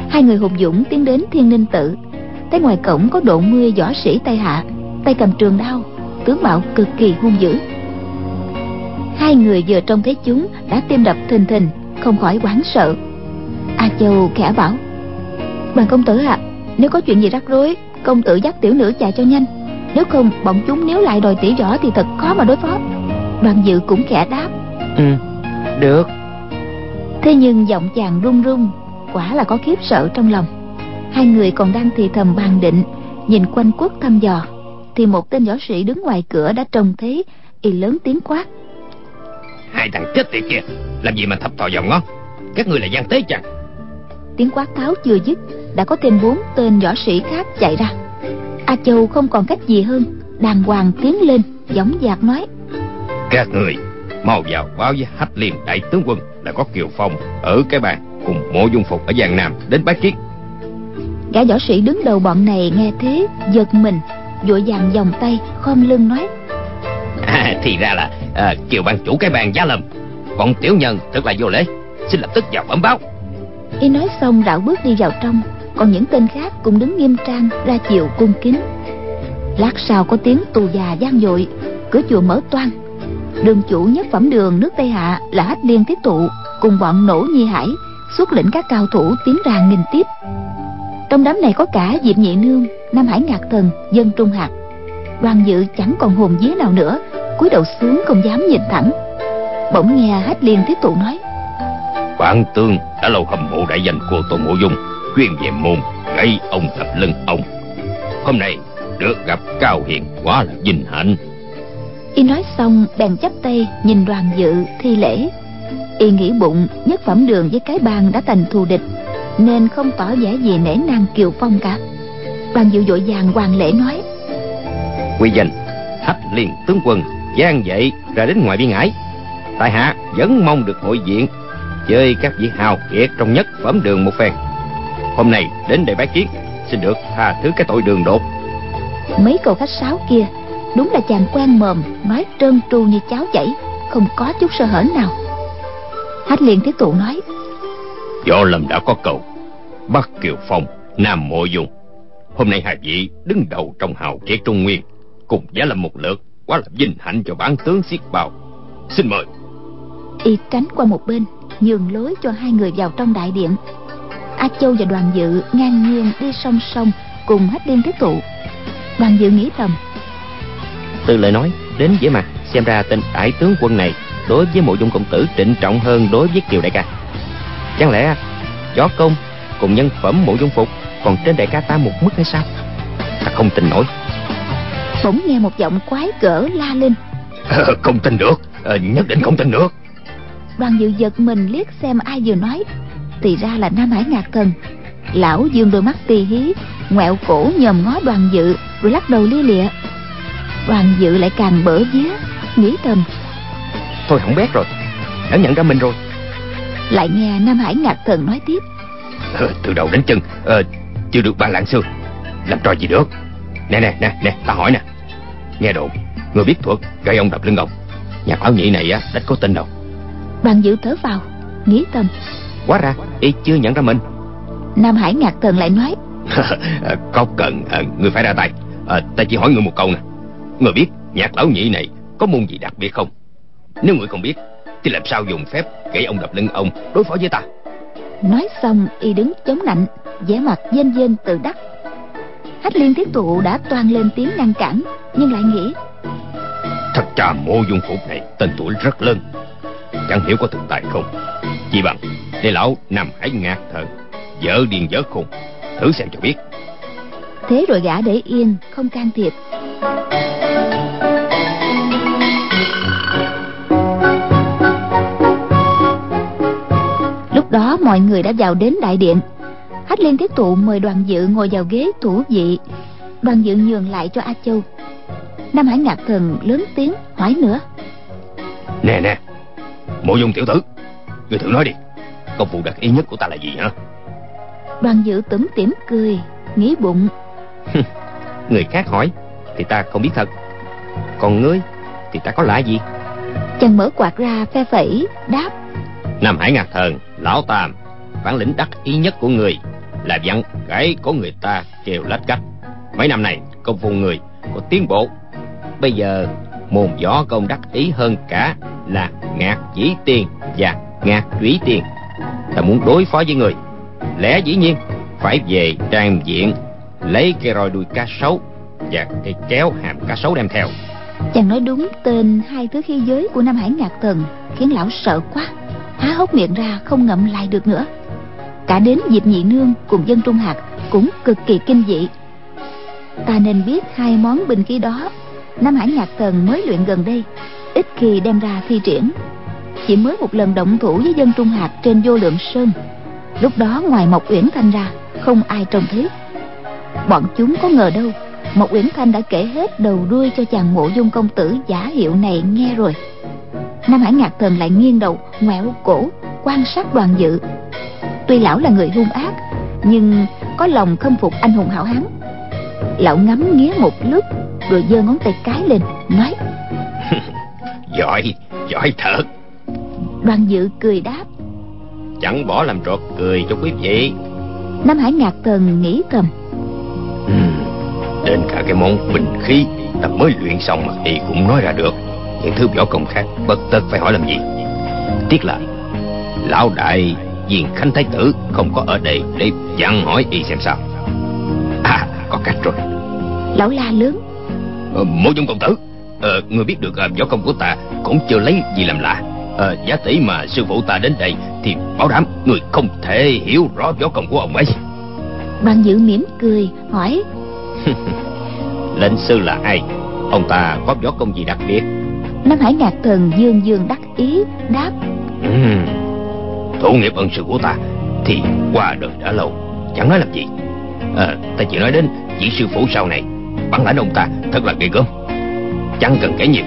Hai người hùng dũng tiến đến thiên ninh tự thấy ngoài cổng có độ mưa võ sĩ tây hạ, tay cầm trường đao. Tướng mạo cực kỳ hung dữ. Hai người vừa trông thấy chúng đã tim đập thình thình, không khỏi hoảng sợ a châu khẽ bảo đoàn công tử ạ à, nếu có chuyện gì rắc rối công tử dắt tiểu nữ chạy cho nhanh. Nếu không bọn chúng nếu lại đòi tỉ võ thì thật khó mà đối phó. Đoàn dự cũng khẽ đáp ừ được. Thế nhưng giọng chàng run run quả là có khiếp sợ trong lòng. Hai người còn đang thì thầm bàn định nhìn quanh quất thăm dò thì một tên võ sĩ đứng ngoài cửa đã trông thấy y lớn tiếng quát. Hai thằng chết tiệt kia làm gì mà thập thò vào ngón các ngươi là gian tế chăng tiếng quát tháo chưa dứt đã có thêm bốn tên võ sĩ khác chạy ra. A châu không còn cách gì hơn đàng hoàng tiến lên dõng dạc nói. Các người mau vào báo với hách liên đại tướng quân là có kiều phong ở cái bàn cùng mộ dung phục ở giang nam đến bái kiến. Gã võ sĩ đứng đầu bọn này nghe thế giật mình vội vàng vòng tay khom lưng nói. À, thì ra là à, kiều ban chủ cái bàn giá lầm bọn tiểu nhân thật là vô lễ xin lập tức vào bẩm báo y nói xong rảo bước đi vào trong. Còn những tên khác cũng đứng nghiêm trang, ra chịu cung kính. Lát sau có tiếng tù già gian dội. Cửa chùa mở toang. Đường chủ nhất phẩm đường nước tây hạ là hách liên thiết tụ, cùng bọn nổ nhi hải, xuất lĩnh các cao thủ tiến ra nghìn tiếp. Trong đám này có cả diệp nhị nương, nam hải ngạc thần, dân trung hạt đoàn dự chẳng còn hồn vía nào nữa, cúi đầu xuống không dám nhìn thẳng. Bỗng nghe hách liên thiết tụ nói bản tương đã lâu hâm mộ đại danh của tôn mộ dung chuyên về môn gây ông tập lưng ông. Hôm nay được gặp cao hiền quá là vinh hạnh. Y nói xong bèn chắp tay nhìn đoàn dự thi lễ. Y nghĩ bụng nhất phẩm đường với cái bàn đã thành thù địch nên không tỏ vẻ gì nể nang kiều phong cả. Đoàn dự vội vàng hoàng lễ nói quy danh hách liên tướng quân gian dậy ra đến ngoài biên ải. Tại hạ vẫn mong được hội diện chơi các vị hào kiệt trong nhất phẩm đường một phen. Hôm nay đến đây bái kiến xin được tha thứ cái tội đường đột. Mấy câu khách sáo kia đúng là chàng quen mồm nói trơn tru như cháo chảy không có chút sơ hở nào. Hách liền tiếp tục nói do lâm đã có cầu bắc kiều phong nam mộ dung. Hôm nay hai vị đứng đầu trong hào kiệt trung nguyên cùng giá lâm một lượt quá là vinh hạnh cho bản tướng xiết bào. Xin mời. Y tránh qua một bên nhường lối cho hai người vào trong đại điện. A châu và đoàn dự ngang nhiên đi song song cùng hách liên tiếp tụ. Đoàn dự nghĩ thầm từ lời nói đến với mặt xem ra tên đại tướng quân này đối với mộ dung công tử trịnh trọng hơn đối với kiều đại ca. Chẳng lẽ chó công cùng nhân phẩm mộ dung phục còn trên đại ca ta một mức hay sao? Ta không tin nổi. Bỗng nghe một giọng quái cỡ la lên. À, không tin được. À, nhất định không tin được đoàn dự giật mình liếc xem ai vừa nói. Thì ra là nam hải ngạc thần lão dương đôi mắt tì hí ngoẹo cổ nhòm ngó đoàn dự rồi lắc đầu lia lịa. Đoàn dự lại càng bỡ vía nghĩ thầm. Thôi không bét rồi đã nhận ra mình rồi. Lại nghe nam hải ngạc thần nói tiếp. À, từ đầu đến chân à, chưa được ba lạng xương làm trò gì được? Nè nè nè nè ta hỏi nè. Nghe đồn người biết thuật gây ông đập lưng ông. Nhạc lão nhị này á đách có tin đâu đoàn dự thở vào. Nghĩ thầm quá ra y chưa nhận ra mình. Nam hải ngạc thần lại nói. Có cần à, người phải ra tay. À, ta chỉ hỏi người một câu nè. Người biết nhạc lão nhị này có môn gì đặc biệt không? Nếu người không biết thì làm sao dùng phép gãy ông đập lưng ông đối phó với ta? Nói xong y đứng chống nạnh vẻ mặt dên dên tự đắc. Hách liên thiết tụ đã toan lên tiếng ngăn cản nhưng lại nghĩ thật trà mô dung phục này tên tuổi rất lớn chẳng hiểu có thực tài không. Chỉ bằng để lão nằm hải ngạc thần vợ điên vợ khùng thử xem cho biết. Thế rồi gã để yên không can thiệp. Lúc đó mọi người đã vào đến đại điện. Hách liên thiết tụ mời đoàn dự ngồi vào ghế thủ vị. Đoàn dự nhường lại cho a châu. Nam hải ngạc thần lớn tiếng hỏi nữa. Nè nè mộ dung tiểu tử người thử nói đi công vụ đặc ý nhất của ta là gì hả? Đoàn dự tủm tỉm cười nghĩ bụng. Người khác hỏi thì ta không biết thật. Còn ngươi thì ta có lạ gì? Chàng mở quạt ra phe phẩy đáp. Nam hải ngạc thần lão tam bản lĩnh đắc ý nhất của người là dặn cái có người ta kêu lách cách. Mấy năm này công phu người có tiến bộ. Bây giờ môn võ công đắc ý hơn cả là ngạc chỉ tiền và ngạc thủy tiền. Ta muốn đối phó với người. Lẽ dĩ nhiên, phải về trang diện, lấy cây roi đuôi cá sấu và cây kéo hàm cá sấu đem theo. Chàng nói đúng, tên hai thứ khí giới của nam hải ngạc thần khiến lão sợ quá, há hốc miệng ra không ngậm lại được nữa. Cả đến diệp nhị nương cùng dân trung hạt cũng cực kỳ kinh dị. Ta nên biết hai món binh khí đó nam hải ngạc thần mới luyện gần đây, ít khi đem ra thi triển. Chỉ mới một lần động thủ với dân trung hạt trên vô lượng sơn. Lúc đó ngoài mộc uyển thanh ra, không ai trông thấy. Bọn chúng có ngờ đâu một uyển thanh đã kể hết đầu đuôi cho chàng mộ dung công tử giả hiệu này nghe rồi. Nam hải ngạc thần lại nghiêng đầu, ngoẹo cổ, quan sát đoàn dự. Tuy lão là người hung ác, nhưng có lòng khâm phục anh hùng hảo hán lão ngắm nghía một lúc rồi giơ ngón tay cái lên nói giỏi giỏi thật. Đoàn dự cười đáp chẳng bỏ làm trọt cười cho quý vị. Nam hải ngạc thần nghĩ thầm ừ, đến cả cái món bình khí ta mới luyện xong mà y cũng nói ra được. Những thứ võ công khác bất tất phải hỏi làm gì. Tiếc là lão đại viên khánh thái tử không có ở đây để dặn hỏi y xem sao. À có cách rồi. Lão la lớn. Ờ, mộ dung công tử ờ, người biết được uh, võ công của ta cũng chưa lấy gì làm lạ. Ờ, giá tỷ mà sư phụ ta đến đây thì bảo đảm người không thể hiểu rõ võ công của ông ấy. Đoàn dự mỉm cười hỏi. Lệnh sư là ai? Ông ta có võ công gì đặc biệt? Nam hải ngạc thần dương dương đắc ý đáp. Ừ, thủ nghiệp ân sư của ta thì qua đời đã lâu chẳng nói làm gì à, ta chỉ nói đến vị sư phụ sau này. Bản lãnh ông ta thật là ghê gớm. Chẳng cần kể nhiều.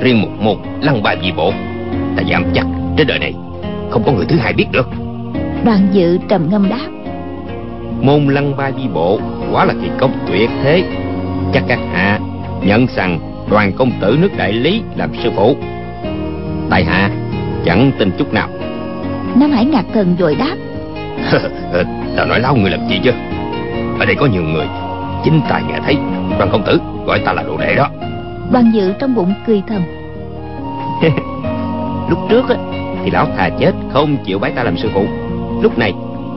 Riêng một môn lăng ba dị bộ ta dám chắc trên đời này không có người thứ hai biết được. Đoàn dự trầm ngâm đáp. Môn lăng ba di bộ quá là kỳ công tuyệt thế. Chắc các hạ nhận rằng đoàn công tử nước đại lý làm sư phụ. Tại hạ chẳng tin chút nào. Nam hải ngạc thần vội đáp. Ta nói láo người làm gì chứ ở đây có nhiều người. Chính ta nghe thấy. Đoàn công tử gọi ta là đồ đệ đó. Đoàn dự trong bụng cười thầm. Lúc trước á, thì lão thà chết không chịu bái ta làm sư phụ. Lúc này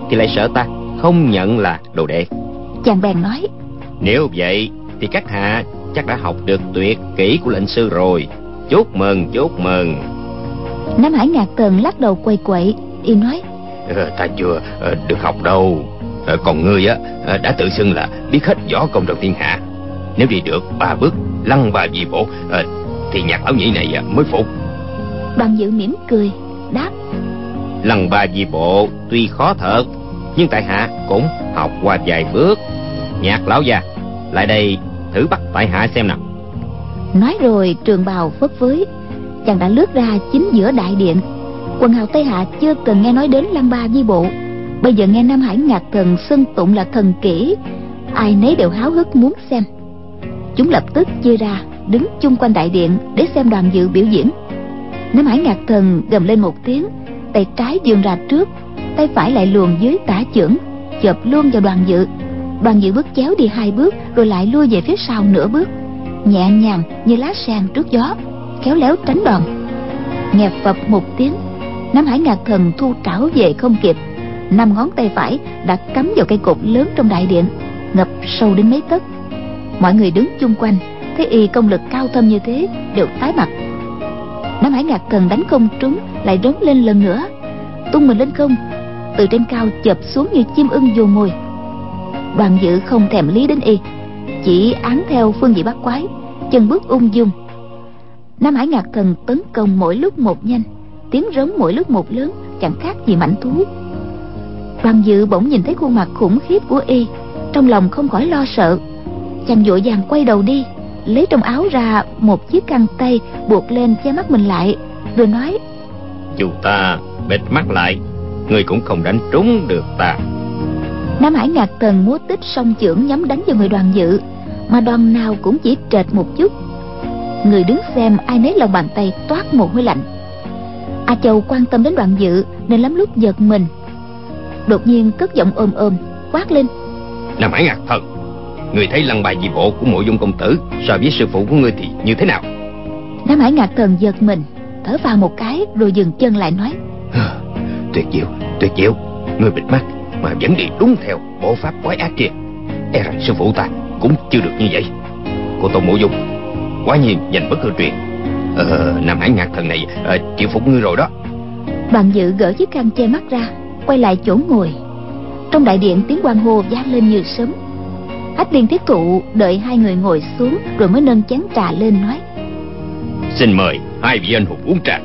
thì lại sợ ta không nhận là đồ đệ. Chàng bèn nói. Nếu vậy thì các hạ chắc đã học được tuyệt kỹ của lệnh sư rồi. Chúc mừng chúc mừng. Nam hải ngạc tần lắc đầu quay quậy y nói. Ờ, ta chưa ờ, được học đâu còn ngươi á ờ, đã tự xưng là biết hết võ công trong thiên hạ nếu đi được ba bước lăng ba di bộ ờ, thì nhạc lão nhĩ này mới phục. Đoàn dự mỉm cười đáp. Lăng ba di bộ tuy khó thật nhưng tại hạ cũng học qua vài bước. Nhạc lão già lại đây thử bắt tại hạ xem nào. Nói rồi trường bào phất phới chàng đã lướt ra chính giữa đại điện. Quần hào tây hạ chưa từng nghe nói đến lăng ba di bộ bây giờ nghe nam hải ngạc thần xưng tụng là thần kỹ ai nấy đều háo hức muốn xem. Chúng lập tức chia ra, đứng chung quanh đại điện để xem đoàn dự biểu diễn. Nam hải ngạc thần gầm lên một tiếng, tay trái vươn ra trước, tay phải lại luồn dưới tả chưởng chộp luôn vào đoàn dự. Đoàn dự bước chéo đi hai bước, rồi lại lui về phía sau nửa bước, nhẹ nhàng như lá sen trước gió, khéo léo tránh đòn nghe phập một tiếng, nam hải ngạc thần thu trảo về không kịp năm ngón tay phải đã cắm vào cây cột lớn trong đại điện, ngập sâu đến mấy tấc. Mọi người đứng chung quanh, thấy y công lực cao thâm như thế, đều tái mặt. Nam hải ngạc cần đánh không trúng, lại rống lên lần nữa. Tung mình lên không, từ trên cao chập xuống như chim ưng vô mồi đoàn dự không thèm lý đến y, chỉ án theo phương vị bắt quái, chân bước ung dung. Nam hải ngạc thần tấn công mỗi lúc một nhanh, tiếng rống mỗi lúc một lớn, chẳng khác gì mảnh thú đoàn dự bỗng nhìn thấy khuôn mặt khủng khiếp của y trong lòng không khỏi lo sợ. Chàng vội vàng quay đầu đi lấy trong áo ra một chiếc găng tay buộc lên che mắt mình lại rồi nói dù ta bịt mắt lại ngươi cũng không đánh trúng được ta. Nam hải ngạc tần múa tích song chưởng nhắm đánh vào người đoàn dự mà đoàn nào cũng chỉ trệt một chút. Người đứng xem ai nấy lòng bàn tay toát mồ hôi lạnh. A châu quan tâm đến đoàn dự nên lắm lúc giật mình đột nhiên cất giọng ôm ôm quát lên. Nam hải ngạc thần người thấy lăng bài dị bộ của mộ dung công tử so với sư phụ của ngươi thì như thế nào? Nam hải ngạc thần giật mình thở vào một cái rồi dừng chân lại nói. Tuyệt diệu tuyệt diệu. Người bịt mắt mà vẫn đi đúng theo bộ pháp quái ác kia. E rằng sư phụ ta cũng chưa được như vậy. Cô tôn mộ dung quá nhiên giành bất hư truyền. Ờ nam hải ngạc thần này ờ, chịu phục ngươi rồi đó. Đoàn dự gỡ chiếc khăn che mắt ra quay lại chỗ ngồi. Trong đại điện tiếng quan hô vang lên như sớm hách liên thiết thụ đợi hai người ngồi xuống rồi mới nâng chén trà lên nói. Xin mời hai vị anh hùng uống trà.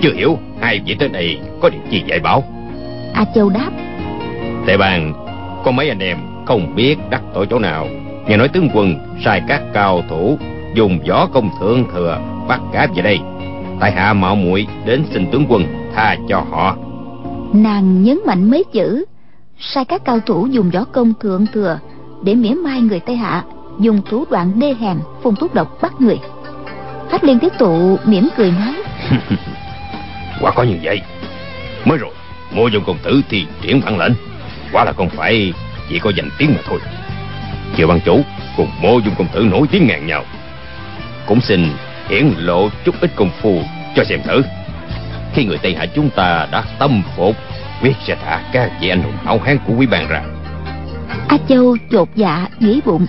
Chưa hiểu hai vị tới đây có điều gì dạy bảo. A châu đáp. Tề bàn có mấy anh em không biết đắc tội chỗ nào. Nghe nói tướng quân sai các cao thủ dùng võ công thượng thừa bắt cá về đây. Tại hạ mạo muội đến xin tướng quân tha cho họ nàng nhấn mạnh mấy chữ, sai các cao thủ dùng võ công thượng thừa để mỉa mai người tây hạ, dùng thủ đoạn đê hèn, phun thuốc độc bắt người. Hách liên tiếp tụ, mỉm cười nói, quả có như vậy. Mới rồi mô dung công tử thì triển văn lệnh. Quả là không phải chỉ có danh tiếng mà thôi. Chưa ban chủ cùng mô dung công tử nổi tiếng ngàn nhau. Cũng xin hiển lộ chút ít công phu cho xem thử. Khi người tây hạ chúng ta đã tâm phục quyết sẽ thả các vị anh hùng hảo hán của quý bàn ra. A châu chột dạ nghĩ bụng.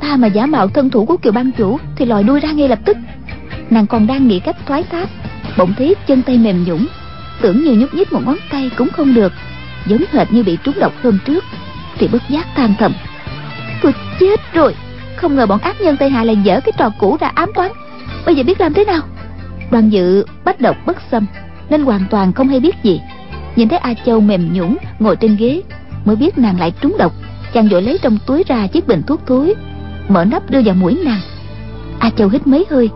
Ta mà giả mạo thân thủ của kiều ban chủ thì lòi đuôi ra ngay lập tức. Nàng còn đang nghĩ cách thoái thác, bỗng thấy chân tay mềm nhũng, tưởng như nhúc nhích một ngón tay cũng không được, giống hệt như bị trúng độc hôm trước, thì bất giác than thầm. Tôi chết rồi, không ngờ bọn ác nhân tây hạ lại dở cái trò cũ ra ám toán. Bây giờ biết làm thế nào? Đoàn dự bách độc bất xâm, nên hoàn toàn không hay biết gì nhìn thấy a châu mềm nhũn, ngồi trên ghế, mới biết nàng lại trúng độc. Chàng vội lấy trong túi ra chiếc bình thuốc thối, mở nắp đưa vào mũi nàng. A châu hít mấy hơi.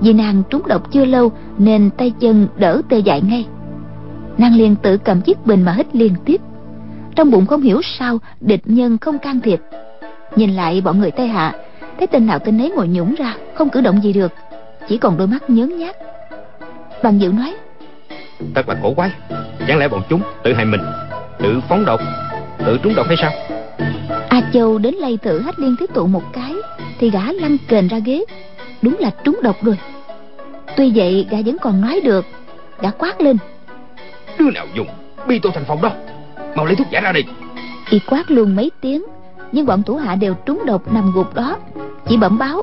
Vì nàng trúng độc chưa lâu, nên tay chân đỡ tê dại ngay. Nàng liền tự cầm chiếc bình mà hít liên tiếp. Trong bụng không hiểu sao, địch nhân không can thiệp. Nhìn lại bọn người tây hạ, thấy tên nào tên ấy ngồi nhũng ra, không cử động gì được, chỉ còn đôi mắt nhớn nhác bằng dự nói thật là cổ quái chẳng lẽ bọn chúng tự hại mình tự phóng độc tự trúng độc hay sao? A châu đến lay thử hách liên tiếp tụ một cái thì gã lăn kềnh ra ghế. Đúng là trúng độc rồi. Tuy vậy gã vẫn còn nói được gã quát lên. Đứa nào dùng bi tô thành phòng đó? Mau lấy thuốc giải ra đi. Y quát luôn mấy tiếng nhưng bọn thủ hạ đều trúng độc nằm gục đó. Chỉ bẩm báo.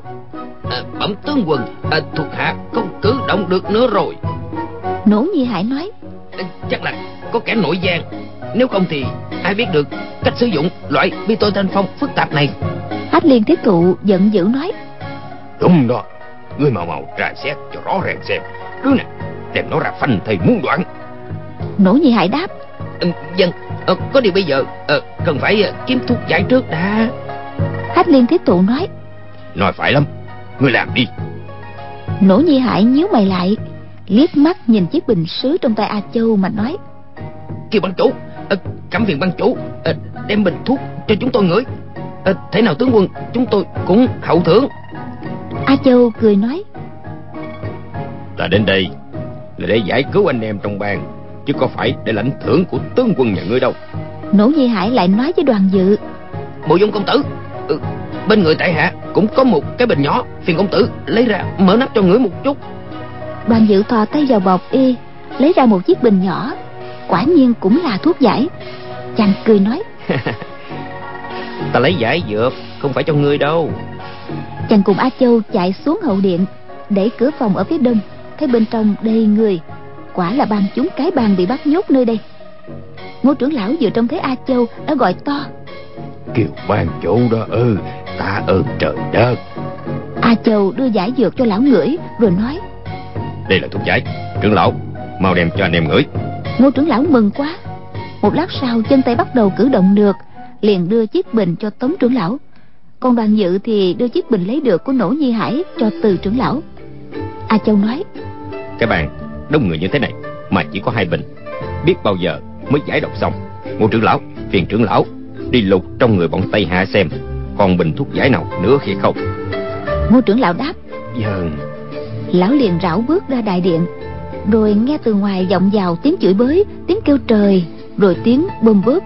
À, bẩm tướng quân à, thuộc hạ không cử động được nữa rồi nỗ nhi hải nói. Chắc là có kẻ nội gian. Nếu không thì ai biết được cách sử dụng loại bi tôi thanh phong phức tạp này? Hách liên thiết thụ giận dữ nói. Đúng đó. Ngươi mau mau tra xét cho rõ ràng xem. Đứa này đem nó ra phanh thầy muốn đoạn. Nỗ nhi hải đáp. Ừ, dân ờ, có điều bây giờ ờ, cần phải ờ, kiếm thuốc giải trước đã. Hách liên thiết thụ nói. Nói phải lắm. Ngươi làm đi. Nỗ nhi hải nhíu mày lại liếc mắt nhìn chiếc bình sứ trong tay a châu mà nói kêu ban chủ à, cảm phiền ban chủ à, đem bình thuốc cho chúng tôi ngửi. À, thế nào tướng quân chúng tôi cũng hậu thưởng. A châu cười nói ta đến đây là để giải cứu anh em trong bang chứ có phải để lãnh thưởng của tướng quân nhà ngươi đâu. Nỗ nhi hải lại nói với đoàn dự bộ dung công tử ừ, bên người tại hạ cũng có một cái bình nhỏ phiền công tử lấy ra mở nắp cho ngửi một chút đoàn dự thò tay vào bọc y lấy ra một chiếc bình nhỏ. Quả nhiên cũng là thuốc giải. Chàng cười nói ta lấy giải dược không phải cho ngươi đâu. Chàng cùng a châu chạy xuống hậu điện để cửa phòng ở phía đông. Thấy bên trong đầy người quả là ban chúng cái bàn bị bắt nhốt nơi đây. Ngô trưởng lão vừa trông thấy a châu đã gọi to. Kiều ban chủ đó ư ta ơn trời đất. A châu đưa giải dược cho lão ngửi rồi nói đây là thuốc giải. Trưởng lão mau đem cho anh em ngửi. Ngô trưởng lão mừng quá. Một lát sau chân tay bắt đầu cử động được liền đưa chiếc bình cho tống trưởng lão. Còn đoàn dự thì đưa chiếc bình lấy được của nỗ nhi hải cho từ trưởng lão. A châu nói cái bàn đông người như thế này mà chỉ có hai bình. Biết bao giờ mới giải độc xong. Ngô trưởng lão phiền trưởng lão đi lục trong người bọn tây hạ xem còn bình thuốc giải nào nữa khi không? Ngô trưởng lão đáp vâng lão liền rảo bước ra đại điện. Rồi nghe từ ngoài vọng vào tiếng chửi bới tiếng kêu trời rồi tiếng bơm bớp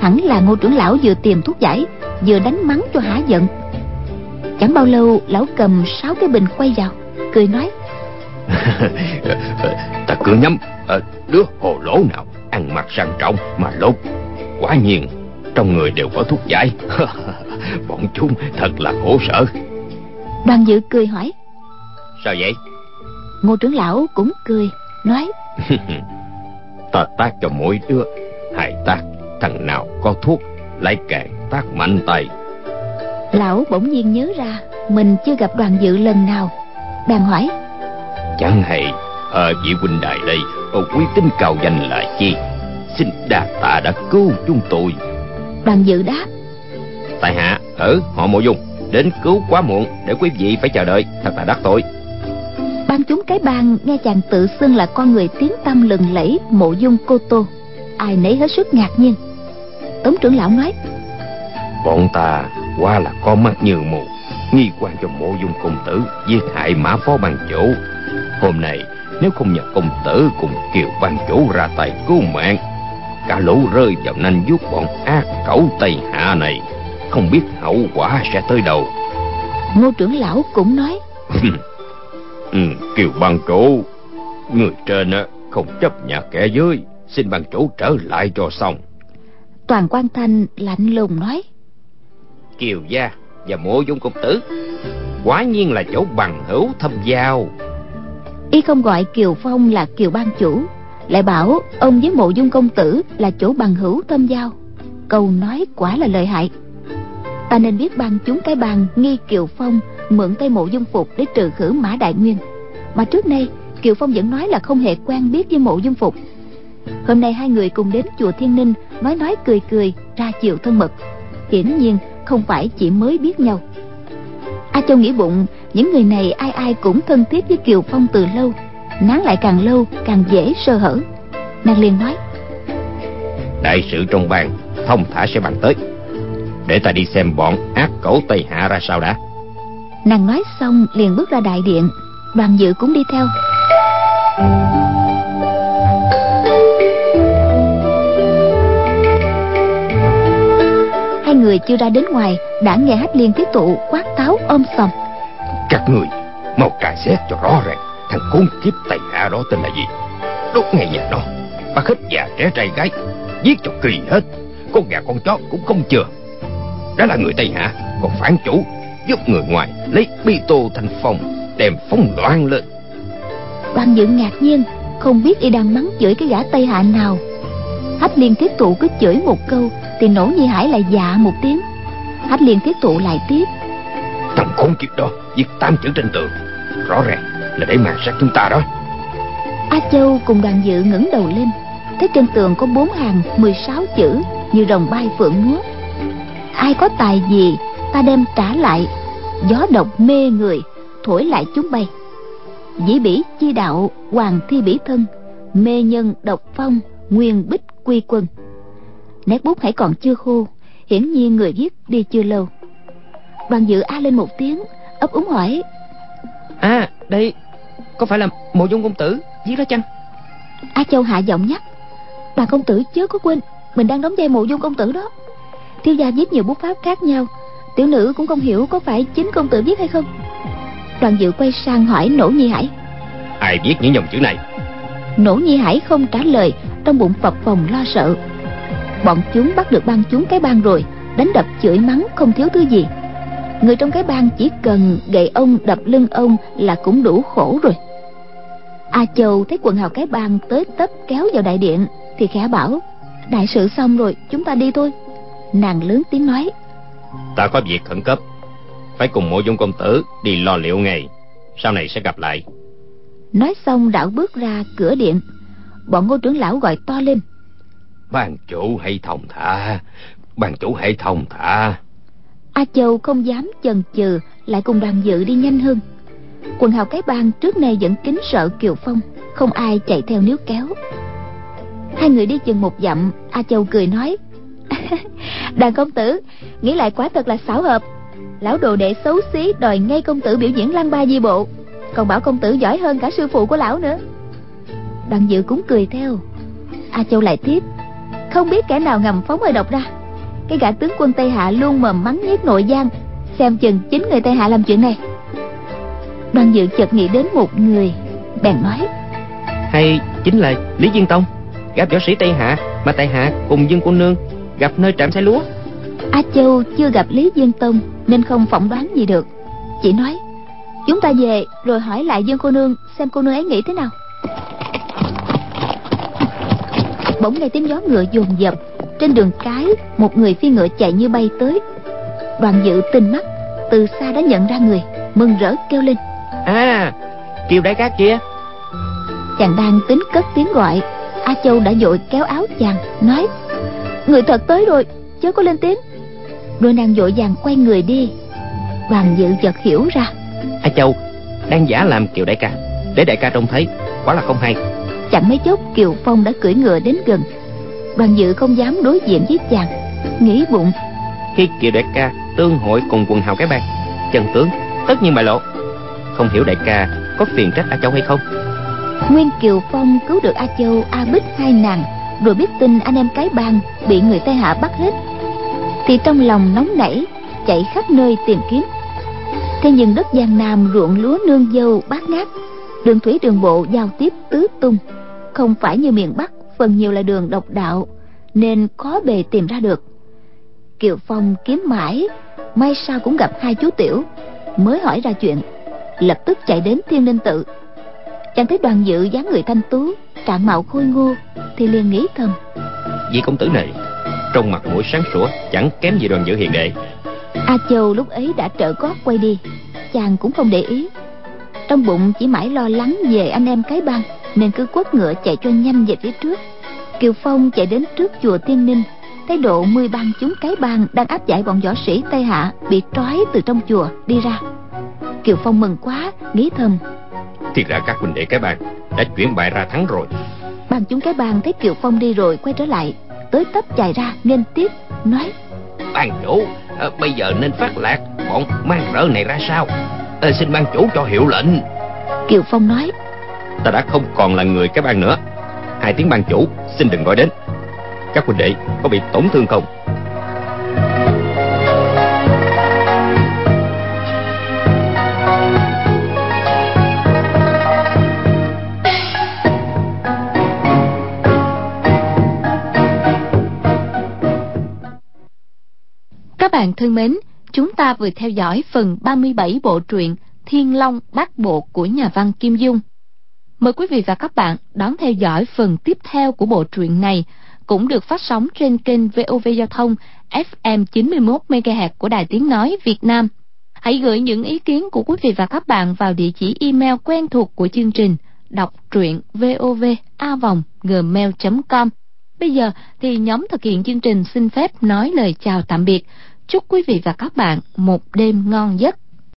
hẳn là ngô trưởng lão vừa tìm thuốc giải vừa đánh mắng cho hả giận. Chẳng bao lâu lão cầm sáu cái bình quay vào cười nói. Ta cứ nhắm à, đứa hồ lỗ nào ăn mặc sang trọng mà lột quả nhiên trong người đều có thuốc giải. Bọn chúng thật là khổ sở. Đoàn dự cười hỏi sao vậy? Ngô trưởng lão cũng cười nói ta tác cho mỗi đứa hai tác thằng nào có thuốc lại càng tác mạnh tay. Lão bỗng nhiên nhớ ra mình chưa gặp đoàn dự lần nào. Bèn hỏi chẳng hay ở vị huynh đài đây ông quý tính cao danh là chi? Xin đa tạ đã cứu chúng tôi. Đoàn dự đáp tại hạ Ừ họ mộ dung Đến cứu quá muộn Để quý vị phải chờ đợi Thật là đắc tội ban chúng cái bang nghe chàng tự xưng là con người tiếng tăm lừng lẫy mộ dung cô tô. Ai nấy hết sức ngạc nhiên. Tống trưởng lão nói bọn ta quá là có mắt như mù nghi quan cho mộ dung công tử giết hại mã phó ban chủ. Hôm nay nếu không nhờ công tử cùng kiều ban chủ ra tay cứu mạng cả lũ rơi vào nanh vuốt bọn ác cẩu tây hạ này không biết hậu quả sẽ tới đâu. Ngô trưởng lão cũng nói ừ, kiều ban chủ người trên không chấp nhận kẻ dưới. Xin ban chủ trở lại cho xong. Toàn quan thanh lạnh lùng nói. Kiều gia và mộ dung công tử quả nhiên là chỗ bằng hữu thâm giao. Y không gọi kiều phong là kiều ban chủ lại bảo ông với mộ dung công tử là chỗ bằng hữu thâm giao. Câu nói quả là lợi hại. Ta nên biết ban chúng cái bàn nghi kiều phong mượn tay mộ dung phục để trừ khử mã đại nguyên. Mà trước nay, kiều phong vẫn nói là không hề quen biết với mộ dung phục. Hôm nay hai người cùng đến chùa thiên ninh, nói nói cười cười, ra chiều thân mật. Hiển nhiên, không phải chỉ mới biết nhau. A châu nghĩ bụng, những người này ai ai cũng thân thiết với kiều phong từ lâu. Nán lại càng lâu, càng dễ sơ hở. Nàng liền nói, đại sự trong bàn thông thả sẽ bàn tới. Để ta đi xem bọn ác cẩu tây hạ ra sao đã nàng nói xong liền bước ra đại điện. Đoàn dự cũng đi theo. Hai người chưa ra đến ngoài, đã nghe hát liên thiết tụ, quát táo, ôm sòm. Các người, mau cài xét cho rõ ràng, thằng khốn kiếp tây hạ đó tên là gì. Đốt ngay nhà nó, bắt hết già trẻ trai gái, giết cho kỳ hết. Con gà con chó cũng không chừa. Đó là người tây hạ, còn phản chủ giúp người ngoài lấy bi tô thành phòng đem phóng loạn lên. Đoàn dự ngạc nhiên không biết y đang mắng chửi cái gã tây hạ nào. Hách liên thiết tụ cứ chửi một câu thì nổ nhi hải lại dạ một tiếng. Hách liên thiết tụ lại tiếp. Thằng khốn kiếp đó viết tám chữ trên tường. Rõ ràng là để màn sát chúng ta đó. A châu cùng đoàn dự ngẩng đầu lên. Thấy trên tường có bốn hàng mười sáu chữ như rồng bay phượng múa ai có tài gì ta đem trả lại. Gió độc mê người thổi lại chúng bay. Dĩ bỉ chi đạo hoàng thi bỉ thân. Mê nhân độc phong nguyên bích quy quân. Nét bút hãy còn chưa khô hiển nhiên người viết đi chưa lâu. Đoàn dự a lên một tiếng ấp úng hỏi. À đây có phải là mộ dung công tử viết đó chăng? A châu hạ giọng nhắc. Đoàn công tử chớ có quên mình đang đóng vai mộ dung công tử đó. Thiếu gia viết nhiều bút pháp khác nhau tiểu nữ cũng không hiểu có phải chính công tử viết hay không. Đoàn dự quay sang hỏi nổ nhi hải. Ai viết những dòng chữ này? Nổ nhi hải không trả lời trong bụng phập phồng lo sợ. Bọn chúng bắt được băng chúng cái bang rồi đánh đập chửi mắng không thiếu thứ gì. Người trong cái bang chỉ cần gậy ông đập lưng ông là cũng đủ khổ rồi. A châu thấy quần hào cái bang tới tấp kéo vào đại điện thì khẽ bảo đại sự xong rồi chúng ta đi thôi. Nàng lớn tiếng nói ta có việc khẩn cấp. Phải cùng mộ dung công tử đi lo liệu ngày sau này sẽ gặp lại. Nói xong đảo bước ra cửa điện. Bọn ngô trưởng lão gọi to lên. Ban chủ hãy thông thả. Ban chủ hãy thông thả. A châu không dám chần chừ lại cùng đoàn dự đi nhanh hơn. Quần hào cái bang trước nay vẫn kính sợ kiều phong không ai chạy theo níu kéo. Hai người đi chừng một dặm a châu cười nói đàn công tử, nghĩ lại quá thật là xảo hợp. Lão đồ đệ xấu xí đòi ngay công tử biểu diễn lăng ba di bộ. Còn bảo công tử giỏi hơn cả sư phụ của lão nữa. Đoàn dự cũng cười theo. A châu lại tiếp. Không biết kẻ nào ngầm phóng hơi độc ra. Cái gã tướng quân tây hạ luôn mầm mắng nhất nội giang, xem chừng chính người tây hạ làm chuyện này. Đoàn dự chợt nghĩ đến một người, bèn nói. Hay chính là lý diên tông, gã võ sĩ tây hạ, mà tại hạ cùng dương cô nương gặp nơi trạm xe lúa. A châu chưa gặp lý dương tông nên không phỏng đoán gì được. Chỉ nói chúng ta về rồi hỏi lại dương cô nương xem cô nương ấy nghĩ thế nào. Bỗng nghe tiếng gió ngựa dồn dập trên đường cái một người phi ngựa chạy như bay tới. Đoàn dự tinh mắt từ xa đã nhận ra người mừng rỡ kêu lên. À kiều đại cát kia chàng đang tính cất tiếng gọi. A châu đã dội kéo áo chàng nói người thật tới rồi chớ có lên tiếng. Rồi nàng vội vàng quay người đi. Đoàn dự chợt hiểu ra. A châu đang giả làm kiều đại ca. Để đại ca trông thấy quả là không hay. Chẳng mấy chốc kiều phong đã cưỡi ngựa đến gần. Đoàn dự không dám đối diện với chàng nghĩ bụng. Khi kiều đại ca tương hội cùng quần hào cái bang chân tướng tất nhiên bại lộ. Không hiểu đại ca có phiền trách a châu hay không? Nguyên kiều phong cứu được a châu a bích hai nàng rồi biết tin anh em cái bang bị người tây hạ bắt hết, thì trong lòng nóng nảy, chạy khắp nơi tìm kiếm. Thế nhưng đất giang nam ruộng lúa nương dâu bát ngát, đường thủy đường bộ giao tiếp tứ tung. Không phải như miền bắc, phần nhiều là đường độc đạo, nên khó bề tìm ra được. Kiều phong kiếm mãi, may sao cũng gặp hai chú tiểu, mới hỏi ra chuyện, lập tức chạy đến thiên ninh tự chàng thấy đoàn dự dáng người thanh tú trạng mạo khôi ngô thì liền nghĩ thầm. Vị công tử này trong mặt mũi sáng sủa chẳng kém gì đoàn dự hiền đệ. A châu lúc ấy đã trở gót quay đi chàng cũng không để ý. Trong bụng chỉ mãi lo lắng về anh em cái bang nên cứ quất ngựa chạy cho nhanh về phía trước. Kiều phong chạy đến trước chùa tiên ninh thấy độ mươi bang chúng cái bang đang áp giải bọn võ sĩ tây hạ bị trói từ trong chùa đi ra. Kiều phong mừng quá nghĩ thầm thì ra các huynh đệ cái bang. Đã chuyển bại ra thắng rồi. Ban chúng cái bang thấy kiều phong đi rồi quay trở lại. Tới tấp chạy ra nghênh tiếp nói. Ban chủ à, bây giờ nên phát lạc. Bọn mang rỡ này ra sao? À, xin ban chủ cho hiệu lệnh. Kiều phong nói. Ta đã không còn là người cái bang nữa. Hai tiếng ban chủ xin đừng gọi đến. Các huynh đệ có bị tổn thương không Các bạn thân mến, chúng ta vừa theo dõi phần 37 bộ truyện Thiên Long Bát Bộ của nhà văn Kim Dung. Mời quý vị và các bạn đón theo dõi phần tiếp theo của bộ truyện này cũng được phát sóng trên kênh VOV Giao thông FM 91 MHz của Đài Tiếng nói Việt Nam. Hãy gửi những ý kiến của quý vị và các bạn vào địa chỉ email quen thuộc của chương trình đọc truyện vovavonggmail.com. Bây giờ thì nhóm thực hiện chương trình xin phép nói lời chào tạm biệt. Chúc quý vị và các bạn một đêm ngon giấc.